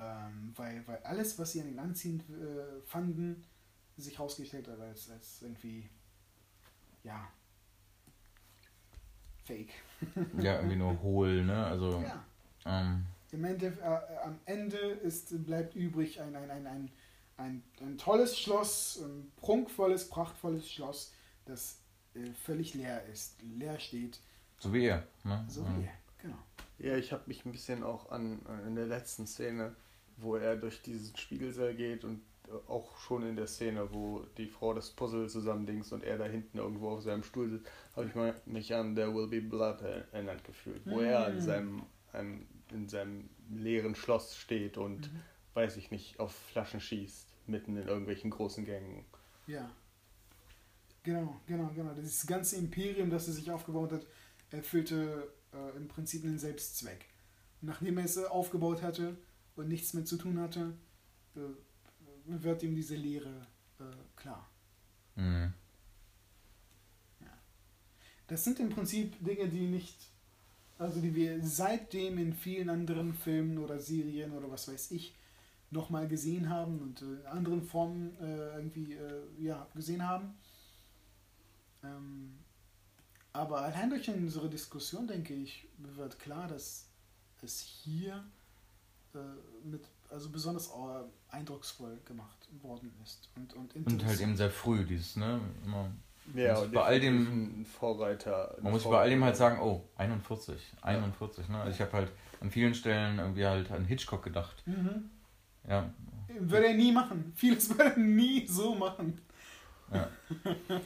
Ähm, weil, weil alles, was sie an ihn anziehend äh, fanden, sich herausgestellt hat als, als irgendwie, ja, fake. ja, irgendwie nur hohl, ne? Also, Ja. ähm, Im Ende, äh, am Ende ist, bleibt übrig ein, ein, ein, ein, ein, ein tolles Schloss, ein prunkvolles, prachtvolles Schloss, das äh, völlig leer ist, leer steht, so wie er, ne? so Ja. wie er. Genau. ja, ich habe mich ein bisschen auch an äh, in der letzten Szene, wo er durch diesen Spiegelsaal geht und äh, auch schon in der Szene, wo die Frau das Puzzle zusammendings und er da hinten irgendwo auf seinem Stuhl sitzt, habe ich mal, mich an There Will Be Blood erinnert gefühlt, wo er in Mm. seinem, einem, in seinem leeren Schloss steht und, Mhm. weiß ich nicht, auf Flaschen schießt, mitten in irgendwelchen großen Gängen. Ja. Genau, genau, genau. Dieses ganze Imperium, das er sich aufgebaut hat, erfüllte äh, im Prinzip einen Selbstzweck. Nachdem er es aufgebaut hatte und nichts mehr zu tun hatte, äh, wird ihm diese Leere äh, klar. Mhm. Das sind im Prinzip Dinge, die nicht, also die wir seitdem in vielen anderen Filmen oder Serien oder was weiß ich nochmal gesehen haben und äh, in anderen Formen äh, irgendwie äh, ja, gesehen haben. Ähm, aber allein durch unsere Diskussion, denke ich, wird klar, dass es hier äh, mit, also besonders äh, eindrucksvoll gemacht worden ist. Und, und, Und halt eben sehr früh, dieses, ne? Immer, Ja, bei all dem- Vorreiter. man muss bei all dem halt sagen, oh, 41, 41, ne? Also ich habe halt an vielen Stellen irgendwie halt an Hitchcock gedacht. Mhm. Ja, Würde er nie machen. [LAUGHS] Vieles würde er nie so machen. Ja. [LAUGHS]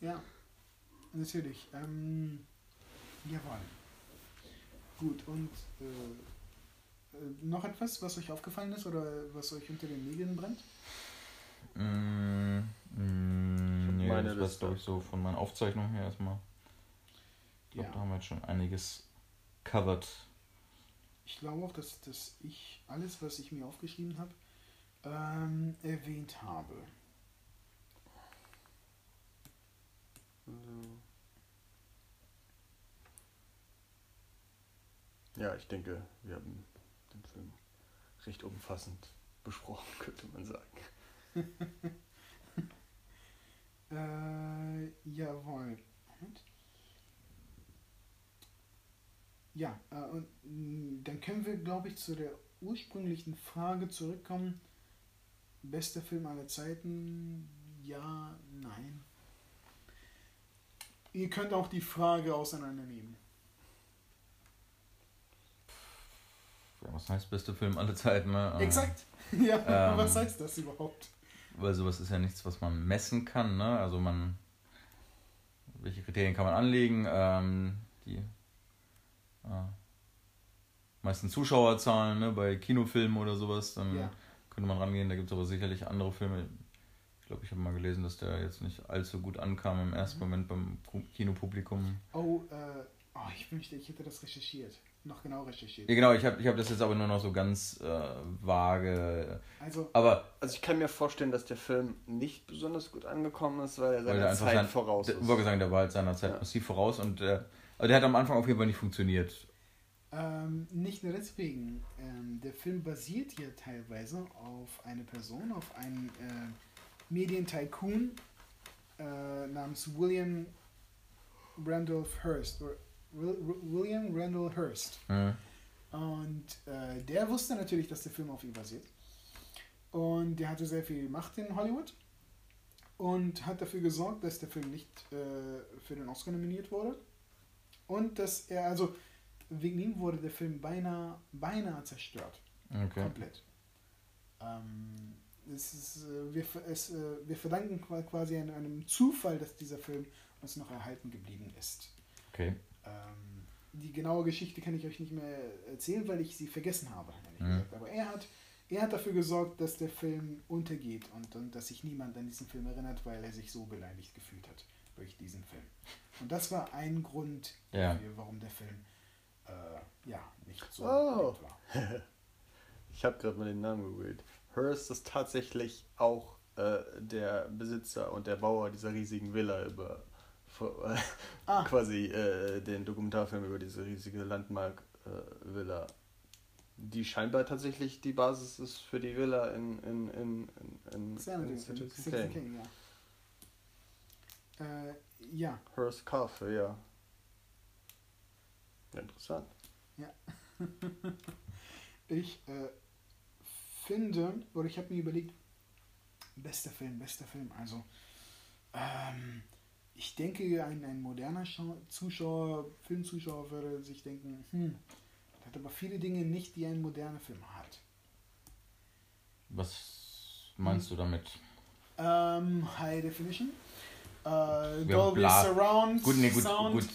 ja, natürlich. Ähm, jawohl. Gut, und äh, äh, noch etwas, was euch aufgefallen ist oder was euch unter den Nägeln brennt? Mm, mm, nee, meine das war glaube ich so von meiner Aufzeichnung her erstmal. Ich glaube, Ja. da haben wir jetzt schon einiges covered. Ich glaube auch, dass, dass ich alles, was ich mir aufgeschrieben habe, ähm, erwähnt habe. Ja, ich denke, wir haben den Film recht umfassend besprochen, [LAUGHS] könnte man sagen. [LAUGHS] Äh, jawohl. Moment. Ja, äh, und mh, dann können wir, glaube ich, zu der ursprünglichen Frage zurückkommen. Bester Film aller Zeiten? Ja, nein. Ihr könnt auch die Frage auseinandernehmen. Ja, was heißt beste Film aller Zeiten? Ne? Äh, Exakt. [LAUGHS] Ja, Ähm. was heißt das überhaupt? Weil sowas ist ja nichts, was man messen kann. Ne? Also man, welche Kriterien kann man anlegen? Ähm, die äh, meisten Zuschauerzahlen ne? bei Kinofilmen oder sowas, dann Ja. könnte man rangehen. Da gibt es aber sicherlich andere Filme. Ich glaube, ich habe mal gelesen, dass der jetzt nicht allzu gut ankam im ersten Mhm. Moment beim Pu- Kinopublikum. Oh, äh, oh, ich wünschte, ich hätte das recherchiert. Noch genau recherchiert. Ja, genau, ich habe ich hab das jetzt aber nur noch so ganz äh, vage. Also, Aber Also ich kann mir vorstellen, dass der Film nicht besonders gut angekommen ist, weil er Weil seiner einfach Zeit sein- voraus ist. wollte sagen, der war halt seiner Zeit Ja. massiv voraus und äh, aber der hat am Anfang auf jeden Fall nicht funktioniert. Ähm, nicht nur deswegen. Ähm, der Film basiert hier teilweise auf eine Person, auf einen äh, Medientycoon äh, namens William Randolph Hearst. Oder William Randall Hearst. Hm. Und äh, der wusste natürlich, dass der Film auf ihn basiert. Und der hatte sehr viel Macht in Hollywood. Und hat dafür gesorgt, dass der Film nicht äh, für den Oscar nominiert wurde. Und dass er, also wegen ihm wurde der Film beinahe, beinahe zerstört. Okay. Komplett. Ähm, es ist, äh, wir, es, äh, wir verdanken qua- quasi einem, einem Zufall, dass dieser Film uns noch erhalten geblieben ist. Okay. Ähm, die genaue Geschichte kann ich euch nicht mehr erzählen, weil ich sie vergessen habe, Mhm. Aber er hat, er hat dafür gesorgt, dass der Film untergeht und, und dass sich niemand an diesen Film erinnert, weil er sich so beleidigt gefühlt hat durch diesen Film. Und das war ein Grund Ja. dafür, warum der Film äh, ja nicht so Oh. war. [LAUGHS] Ich habe gerade mal den Namen gegoogelt. Hearst ist tatsächlich auch äh, der Besitzer und der Bauer dieser riesigen Villa über [LAUGHS] Ah. quasi äh, den Dokumentarfilm über diese riesige Landmark-Villa, die scheinbar tatsächlich die Basis ist für die Villa in, in, in, in, in, Xanadu, in Citizen Citizen Kane. Kane, ja. Äh, ja, Hearst Cafe, ja. ja. Interessant. [LAUGHS] ich äh, finde, oder ich habe mir überlegt, bester Film, bester Film, also ähm, ich denke, ein, ein moderner Schau Zuschauer, Filmzuschauer würde sich denken, hm, der hat aber viele Dinge nicht, die ein moderner Film hat. Was meinst du damit? Ähm, High Definition, äh, Dolby bla. Surround Gut, nee, gut, Sound. gut.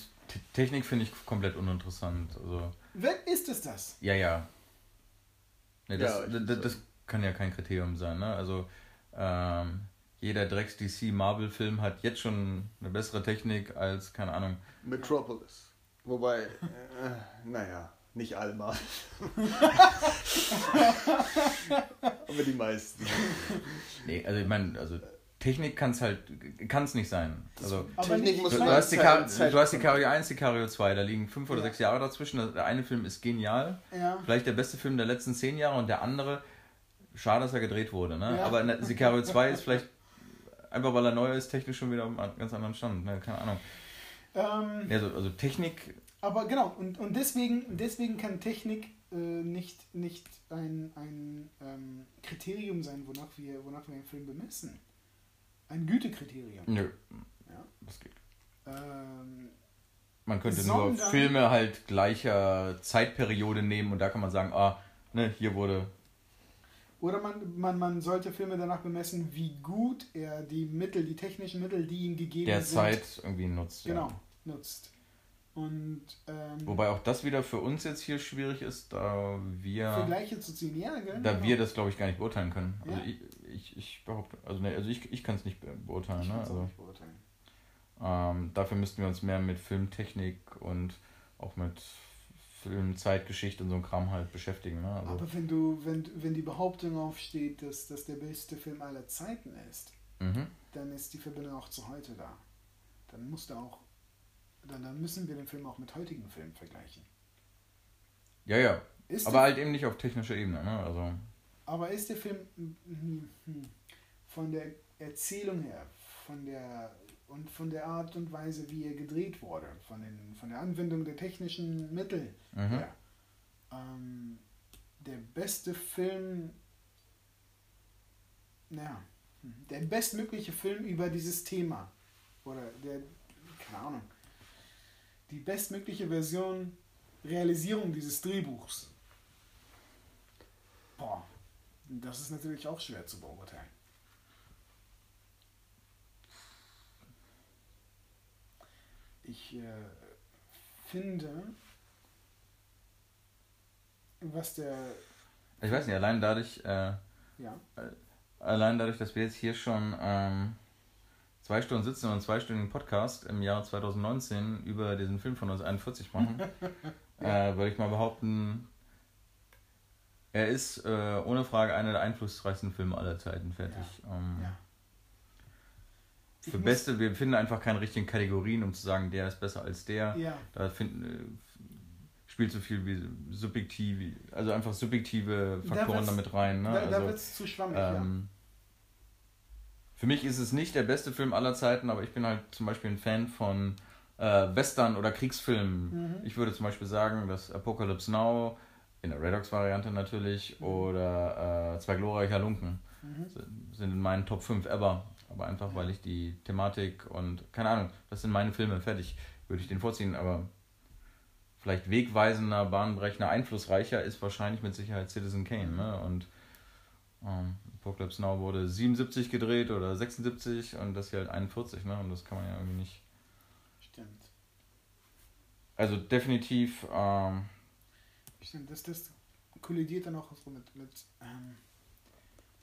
Technik finde ich komplett uninteressant. Also, Wer ist es das? ja, ja. Nee, das, Ja, das, würd das kann ja kein Kriterium sein, ne? Also, ähm, jeder Drecks DC Marvel Film hat jetzt schon eine bessere Technik als, keine Ahnung, Metropolis. Wobei, äh, naja, nicht alle mal. [LAUGHS] Aber die meisten. Nee, also ich meine, also Technik kann es halt, kann es nicht sein. Also Aber Technik du, muss du, man hast die Zeit- du hast die Cario 1, die Cario 2, da liegen fünf oder Ja. sechs Jahre dazwischen. Der eine Film ist genial, Ja. vielleicht der beste Film der letzten zehn Jahre und der andere, schade, dass er gedreht wurde, ne? Ja. Aber Sicario 2 ist vielleicht einfach weil er neu ist, technisch schon wieder auf einem ganz anderen Stand, ne? Keine Ahnung. Ähm, also, also Technik, Aber genau, und, und deswegen, deswegen kann Technik äh, nicht, nicht ein, ein ähm, Kriterium sein, wonach wir, wonach wir einen Film bemessen. Ein Gütekriterium. nö, Ja. das geht. Ähm, Man könnte Sondern- nur Filme halt gleicher Zeitperiode nehmen und da kann man sagen, ah, ne, hier wurde Oder man, man, man sollte Filme danach bemessen, wie gut er die Mittel, die technischen Mittel, die ihm gegeben Der sind, Zeit irgendwie nutzt. genau, Ja. nutzt. Und ähm, Wobei auch das wieder für uns jetzt hier schwierig ist, da wir, Vergleiche zu ziehen, ja, gell? da Genau. wir das glaube ich gar nicht beurteilen können. Also Ja. ich, ich, ich behaupte, also, ne, also ich, ich kann es nicht be- beurteilen. Ich Ne? Also, nicht beurteilen. ähm, dafür müssten wir uns mehr mit Filmtechnik und auch mit Filmzeitgeschichte und so ein Kram halt beschäftigen. Ne? Also, Aber wenn du, wenn, wenn die Behauptung aufsteht, dass das der beste Film aller Zeiten ist, mhm. dann ist die Verbindung auch zu heute da. Dann musst du auch, dann, dann müssen wir den Film auch mit heutigen Filmen vergleichen. Ja, ja. Ist Aber halt eben nicht auf technischer Ebene. Ne? Also, aber ist der Film hm, hm, von der Erzählung her, von der und von der Art und Weise, wie er gedreht wurde, von, den, von der Anwendung der technischen Mittel mhm. her, ähm, der beste Film, ja, der bestmögliche Film über dieses Thema. Oder der, keine Ahnung, die bestmögliche Version, Realisierung dieses Drehbuchs. Boah, das ist natürlich auch schwer zu beurteilen. Ich äh, finde, was der, ich weiß nicht, allein dadurch, äh, ja, allein dadurch, dass wir jetzt hier schon ähm, zwei Stunden sitzen und einen zweistündigen Podcast im Jahr 2019 über diesen Film von uns 41 machen, [LAUGHS] äh, würde ich mal behaupten, er ist äh, ohne Frage einer der einflussreichsten Filme aller Zeiten fertig. Ähm, ja. Für muss- Beste, wir finden einfach keine richtigen Kategorien, um zu sagen, der ist besser als der. Ja, Da finden, äh, spielt so viel wie subjektiv, also einfach subjektive Da Faktoren wird's- damit rein. Ne? da, da also, wird es zu schwammig, ähm, Für mich ist es nicht der beste Film aller Zeiten, aber ich bin halt zum Beispiel ein Fan von äh, Western- oder Kriegsfilmen. Mhm. Ich würde zum Beispiel sagen, dass Apocalypse Now, in der Redox-Variante natürlich, Mhm. oder äh, Zwei glorreicher Lunken ja. Mhm. sind in meinen Top 5 ever. Aber einfach, weil ich die Thematik und, keine Ahnung, das sind meine Filme, fertig, würde ich den vorziehen, aber vielleicht wegweisender, bahnbrechender, einflussreicher ist wahrscheinlich mit Sicherheit Citizen Kane, ne? Und ähm, Apocalypse Now wurde 77 gedreht oder 76 und das hier halt 41, ne? Und das kann man ja irgendwie nicht. Stimmt. Also definitiv, ähm, Stimmt, das, das kollidiert dann auch so mit, mit, ähm,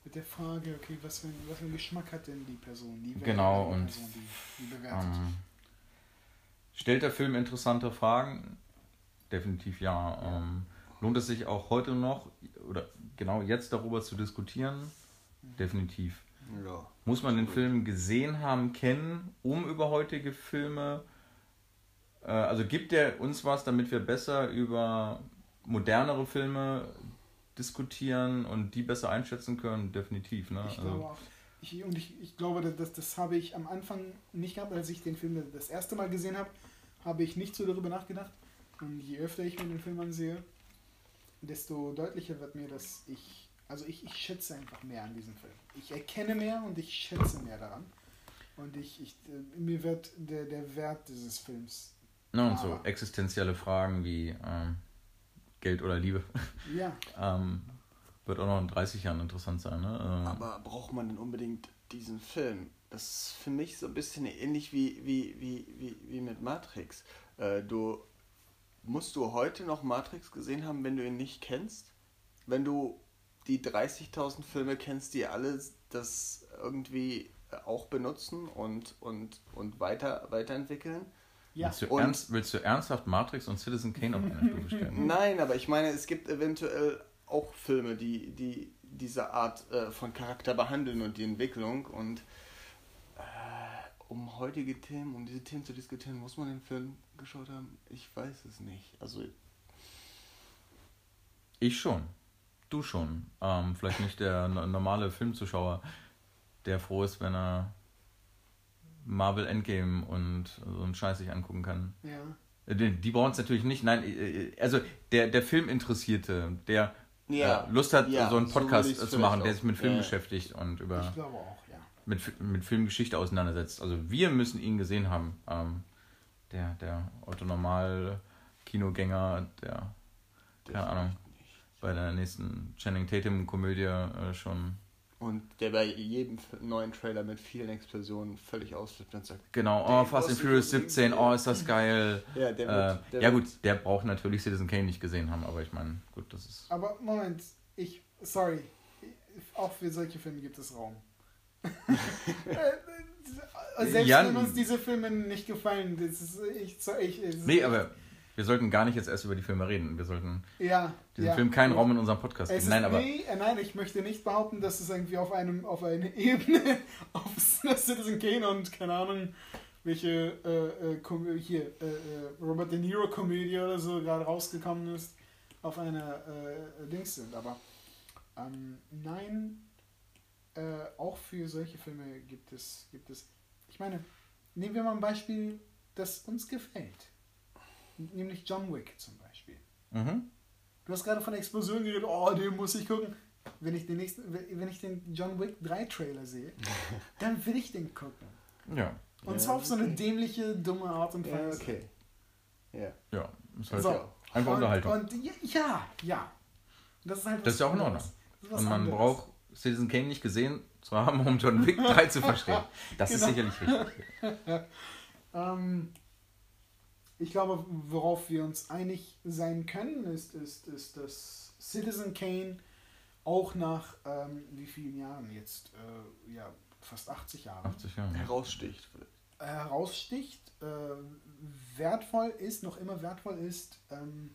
mit der Frage, okay, was für, ein, was für einen Geschmack hat denn die Person, die Genau, die und, Person, die, die bewertet. ähm, stellt der Film interessante Fragen? Definitiv ja. Ja. Ähm, lohnt es sich auch heute noch oder genau jetzt darüber zu diskutieren? Mhm. Definitiv. Ja. Muss man den Absolut. Film gesehen haben, kennen, um über heutige Filme. Äh, also gibt er uns was, damit wir besser über modernere Filme diskutieren und die besser einschätzen können? Definitiv. Ne? Ich Also, glaube auch. Ich, und ich, ich glaube, dass- das, das habe ich am Anfang nicht gehabt, als ich den Film das erste Mal gesehen habe, habe ich nicht so darüber nachgedacht. Und je öfter ich mir den Film ansehe, desto deutlicher wird mir, dass ich, also ich, ich schätze einfach mehr an diesem Film. Ich erkenne mehr und ich schätze mehr daran. Und ich, ich äh, mir wird der, der Wert dieses Films, ne, und so existenzielle Fragen wie ähm, Geld oder Liebe ja, [LAUGHS] ähm, wird auch noch in 30 Jahren interessant sein. Ne? Ähm, Aber braucht man denn unbedingt diesen Film? Das ist für mich so ein bisschen ähnlich wie, wie, wie, wie, wie mit Matrix. Äh, du musst du heute noch Matrix gesehen haben, wenn du ihn nicht kennst? Wenn du die 30.000 Filme kennst, die alle das irgendwie auch benutzen und, und, und weiter, weiterentwickeln? Ja. willst, du und- ernst, willst du ernsthaft Matrix und Citizen Kane auf eine Stufe stellen? [LAUGHS] Nein, aber ich meine, es gibt eventuell auch Filme, die, die diese Art äh, von Charakter behandeln und die Entwicklung. Und äh, um heutige Themen, um diese Themen zu diskutieren, muss man den Film geschaut haben? Ich weiß es nicht. Also, Ich schon. Du schon. Ähm, vielleicht nicht der no- normale Filmzuschauer, der froh ist, wenn er Marvel Endgame und so einen Scheiß sich angucken kann. ja. Äh, Die, die brauchen es natürlich nicht. Nein, äh, also der, der Filminteressierte, der Ja, äh, Lust hat, ja, so einen so Podcast äh, zu machen, der sich mit Film Ja, beschäftigt und über Ich glaube auch, ja. mit, mit Filmgeschichte auseinandersetzt. Also wir müssen ihn gesehen haben. Ähm, der, der Otto Normal Kinogänger, der keine Ahnung. bei der nächsten Channing Tatum-Komödie äh, schon. Und der bei jedem neuen Trailer mit vielen Explosionen völlig ausflippt und sagt, Genau, oh, Fast and ich Furious unbedingt 17, oh, ist das geil. ja, der Äh, wird, der ja gut, der braucht natürlich Citizen Kane nicht gesehen haben, aber ich meine, gut, das ist... Aber Moment, ich, sorry, auch für solche Filme gibt es Raum. [LAUGHS] Äh, Selbst Ja, wenn uns diese Filme nicht gefallen, das ist, ich, ich, ist Nee, aber wir sollten gar nicht jetzt erst über die Filme reden. Wir sollten ja, diesem ja. Film keinen Raum in unserem Podcast geben. Nein, aber nee, äh, nein, ich möchte nicht behaupten, dass es irgendwie auf einem auf eine [LAUGHS] Ebene auf [LAUGHS] Citizen Kane und keine Ahnung welche äh, äh, hier äh, äh, Robert De Niro Komödie oder so gerade rausgekommen ist auf einer äh, Dings sind. Aber ähm, nein, auch für solche Filme gibt es gibt es. Ich meine, nehmen wir mal ein Beispiel, das uns gefällt, nämlich John Wick zum Beispiel. mhm. Du hast gerade von Explosionen geredet, oh, den muss ich gucken. Wenn ich den nächsten, wenn ich den John Wick 3 Trailer sehe, [LAUGHS] dann will ich den gucken. ja, Und Ja, zwar auf so eine dämliche, dumme Art und ja, Weise. okay. Ja. ja, ist halt So. einfach und, Unterhaltung. Und ja, ja, ja. Das ist halt Das ist ja auch in. Ordnung. Ist Und man anderes. braucht Citizen Kane nicht gesehen zu haben, um John Wick 3 zu verstehen. [LAUGHS] Das ist Genau. sicherlich richtig. [LAUGHS] Ähm, ich glaube, worauf wir uns einig sein können, ist, ist, ist dass Citizen Kane auch nach ähm, wie vielen Jahren jetzt, äh, ja, fast 80 Jahren, 80 Jahre. Heraussticht. heraussticht, äh, wertvoll ist, noch immer wertvoll ist, ähm,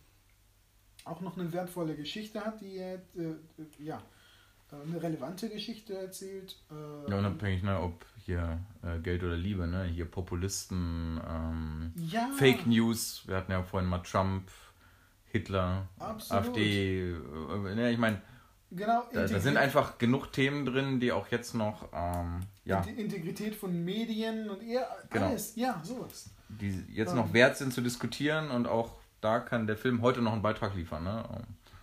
auch noch eine wertvolle Geschichte hat, die er, äh, äh, ja, äh, eine relevante Geschichte erzählt. Äh, Ja, unabhängig, ne, ob hier äh, Geld oder Liebe, ne? Hier Populisten, ähm, ja, Fake News, wir hatten ja vorhin mal Trump, Hitler, Absolut. AfD, äh, ne, ich meine, genau, da, da sind einfach genug Themen drin, die auch jetzt noch, ähm, ja, Die Integrität von Medien und eher Genau. alles, ja, sowas. die jetzt Ähm. noch wert sind zu diskutieren und auch da kann der Film heute noch einen Beitrag liefern, ne?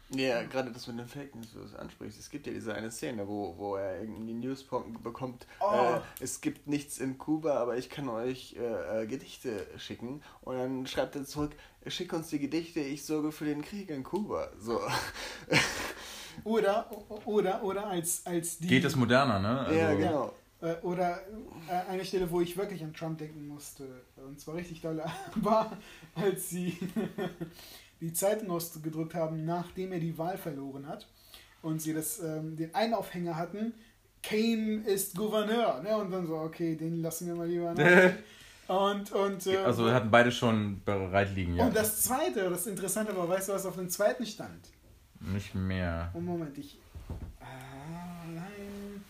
Ja, gerade das mit den Fake News, was du ansprichst. Es gibt ja diese eine Szene, wo, wo er irgendwie News bekommt, Oh. äh, es gibt nichts in Kuba, aber ich kann euch äh, äh, Gedichte schicken. Und dann schreibt er zurück, schick uns die Gedichte, ich sorge für den Krieg in Kuba. So. [LAUGHS] Oder, oder, oder als, als die. Geht es moderner, ne? Also, ja, genau. Äh, Oder äh, eine Stelle, wo ich wirklich an Trump denken musste, und zwar richtig doll, war, [LAUGHS] als sie die Zeitung ausgedruckt haben, nachdem er die Wahl verloren hat und sie das, ähm, den Einaufhänger hatten, Kane ist Gouverneur, ne? Und dann so, okay, den lassen wir mal lieber. [LAUGHS] Und, und, äh, Also hatten beide schon bereit liegen, ja. und das zweite, das Interessante war, weißt du, was auf dem zweiten stand? Nicht mehr. Oh, Moment, ich. Ah, nein.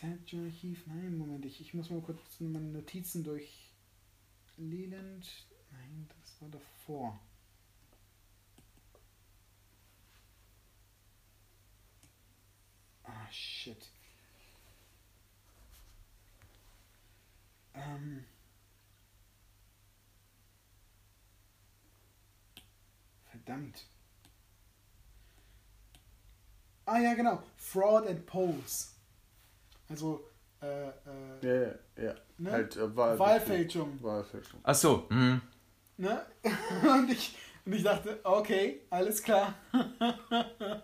Thatcher Heath, nein, Moment, ich, ich muss mal kurz meine Notizen durch. Leland. Nein, war davor. Ah, shit. Ähm. Verdammt. Ah ja, genau. Fraud and Polls. Also, äh, äh, Ja, ja, ja. Ne? Halt, äh, Wahl Wahlfälschung. Wahlfälschung. Ach so, hm. Ne? [LAUGHS] Und, ich, und ich dachte, okay, alles klar. [LAUGHS]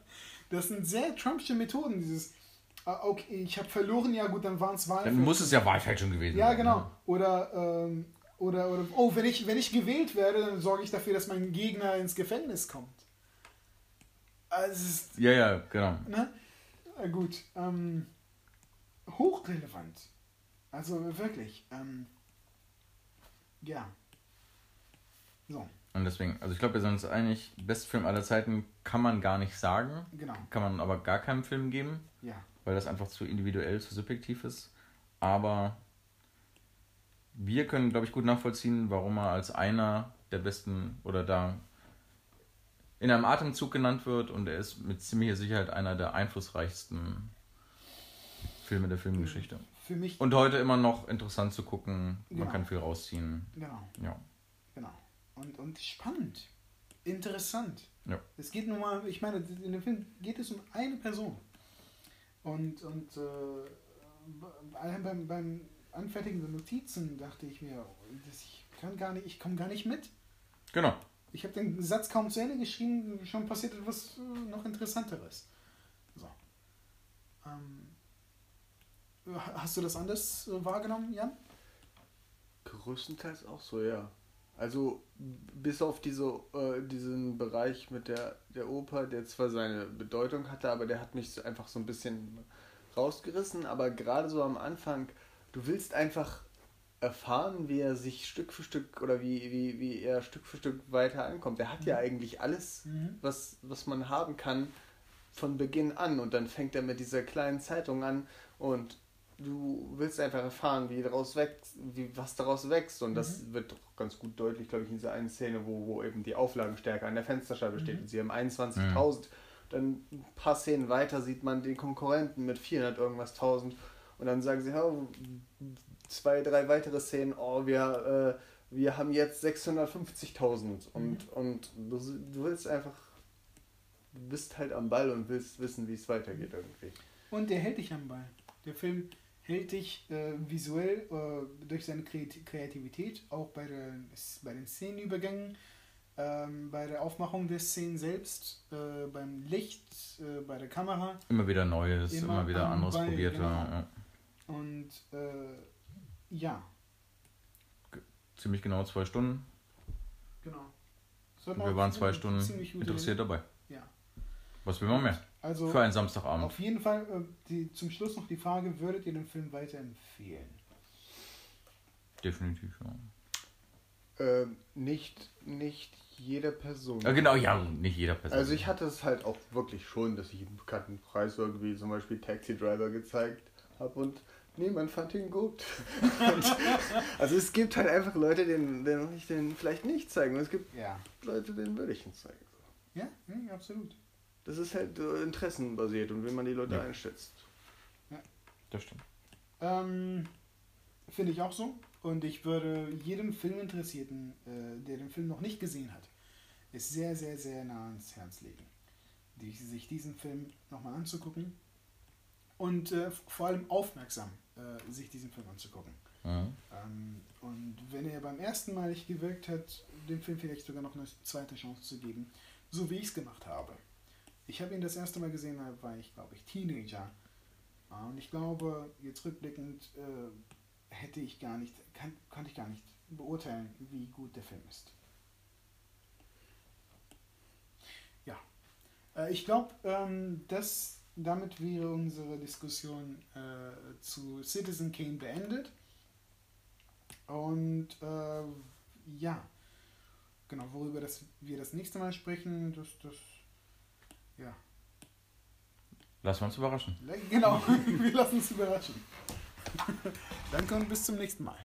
Das sind sehr Trumpsche Methoden, dieses, ah, okay, ich habe verloren, ja gut, dann waren es Dann Wahlfälschung. muss es ja Wahlfälschung gewesen Ja, sein. genau. ne? Oder, ähm, oder, oder, oh, wenn ich, wenn ich gewählt werde, dann sorge ich dafür, dass mein Gegner ins Gefängnis kommt. Also, ist, Ja, ja, genau. ne? Na gut, ähm, hochrelevant. Also wirklich, ähm, ja. So, Und deswegen, also ich glaube, wir sind uns einig, Bestfilm aller Zeiten kann man gar nicht sagen, genau, kann man aber gar keinem Film geben, ja. weil das einfach zu individuell, zu subjektiv ist. Aber wir können, glaube ich, gut nachvollziehen, warum er als einer der besten oder da in einem Atemzug genannt wird und er ist mit ziemlicher Sicherheit einer der einflussreichsten Filme der Filmgeschichte. Für mich, Und heute immer noch interessant zu gucken, man Genau. kann viel rausziehen. genau, Ja. genau. Und, und spannend, interessant. Ja. Es geht nun mal, ich meine, in dem Film geht es um eine Person. Und, und äh, beim, beim Anfertigen der Notizen dachte ich mir, das, ich kann gar nicht, ich komme gar nicht mit. Genau. Ich habe den Satz kaum zu Ende geschrieben, schon passiert etwas äh, noch Interessanteres. So. Ähm, hast du das anders äh, wahrgenommen, Jan? Größtenteils auch so, ja. Also bis auf diese, äh, diesen Bereich mit der, der Oper, der zwar seine Bedeutung hatte, aber der hat mich so einfach so ein bisschen rausgerissen. Aber gerade so am Anfang, du willst einfach erfahren, wie er sich Stück für Stück oder wie, wie, wie er Stück für Stück weiter ankommt. Er hat mhm. ja eigentlich alles, mhm. was, was man haben kann, von Beginn an. Und dann fängt er mit dieser kleinen Zeitung an und du willst einfach erfahren, wie daraus wächst, wie was daraus wächst. Und das mhm. wird doch ganz gut deutlich, glaube ich, in dieser einen Szene, wo, wo eben die Auflagenstärke an der Fensterscheibe steht. Mhm. Und sie haben 21.000. Mhm. Dann ein paar Szenen weiter sieht man den Konkurrenten mit 400 irgendwas 1000. Und dann sagen sie, oh, zwei, drei weitere Szenen, oh, wir, äh, wir haben jetzt 650.000. Und, mhm. und du, du willst einfach, du bist halt am Ball und willst wissen, wie es weitergeht irgendwie. Und der hält dich am Ball. Der Film hält dich äh, visuell äh, durch seine Kreativität, auch bei, der, bei den Szenenübergängen, ähm, bei der Aufmachung der Szenen selbst, äh, beim Licht, äh, bei der Kamera. Immer wieder Neues, immer, immer wieder anderes Ball, probiert. Genau. Ja. Und äh, ja. Ziemlich genau zwei Stunden. Genau. wir waren zwei Stunden interessiert dabei. Ja. Was will man mehr? Also Für einen Samstagabend. Auf jeden Fall äh, die, zum Schluss noch die Frage, würdet ihr den Film weiterempfehlen? Definitiv, ja. Äh, nicht, nicht jeder Person. Ja, genau, ja, nicht jeder Person. Also ich hatte es halt auch wirklich schon, dass ich einen bekannten Preis irgendwie zum Beispiel Taxi Driver gezeigt habe und niemand fand ihn gut. [LAUGHS] und, also es gibt halt einfach Leute, denen, denen ich den vielleicht nicht zeigen. Und es gibt ja. Leute, denen würde ich ihn zeigen. Ja, ja absolut. Das ist halt äh, interessenbasiert und wie man die Leute ja. einschätzt. Ja. Das stimmt. Ähm, Finde ich auch so. Und ich würde jedem Filminteressierten, äh, der den Film noch nicht gesehen hat, es sehr, sehr, sehr nah ans Herz legen, die, sich diesen Film nochmal anzugucken und äh, vor allem aufmerksam äh, sich diesen Film anzugucken. Mhm. Ähm, und wenn er beim ersten Mal nicht gewirkt hat, dem Film vielleicht sogar noch eine zweite Chance zu geben, so wie ich es gemacht habe. Ich habe ihn das erste Mal gesehen, da war ich, glaube ich, Teenager. Und ich glaube, jetzt rückblickend äh, hätte ich gar nicht, kann, konnte ich gar nicht beurteilen, wie gut der Film ist. Ja. Äh, ich glaube, ähm, dass damit wäre unsere Diskussion äh, zu Citizen Kane beendet. Und äh, ja, genau, worüber das, wir das nächste Mal sprechen, das, das ja. Lassen wir uns überraschen. Genau, [LAUGHS] wir lassen uns überraschen. [LAUGHS] Danke und bis zum nächsten Mal.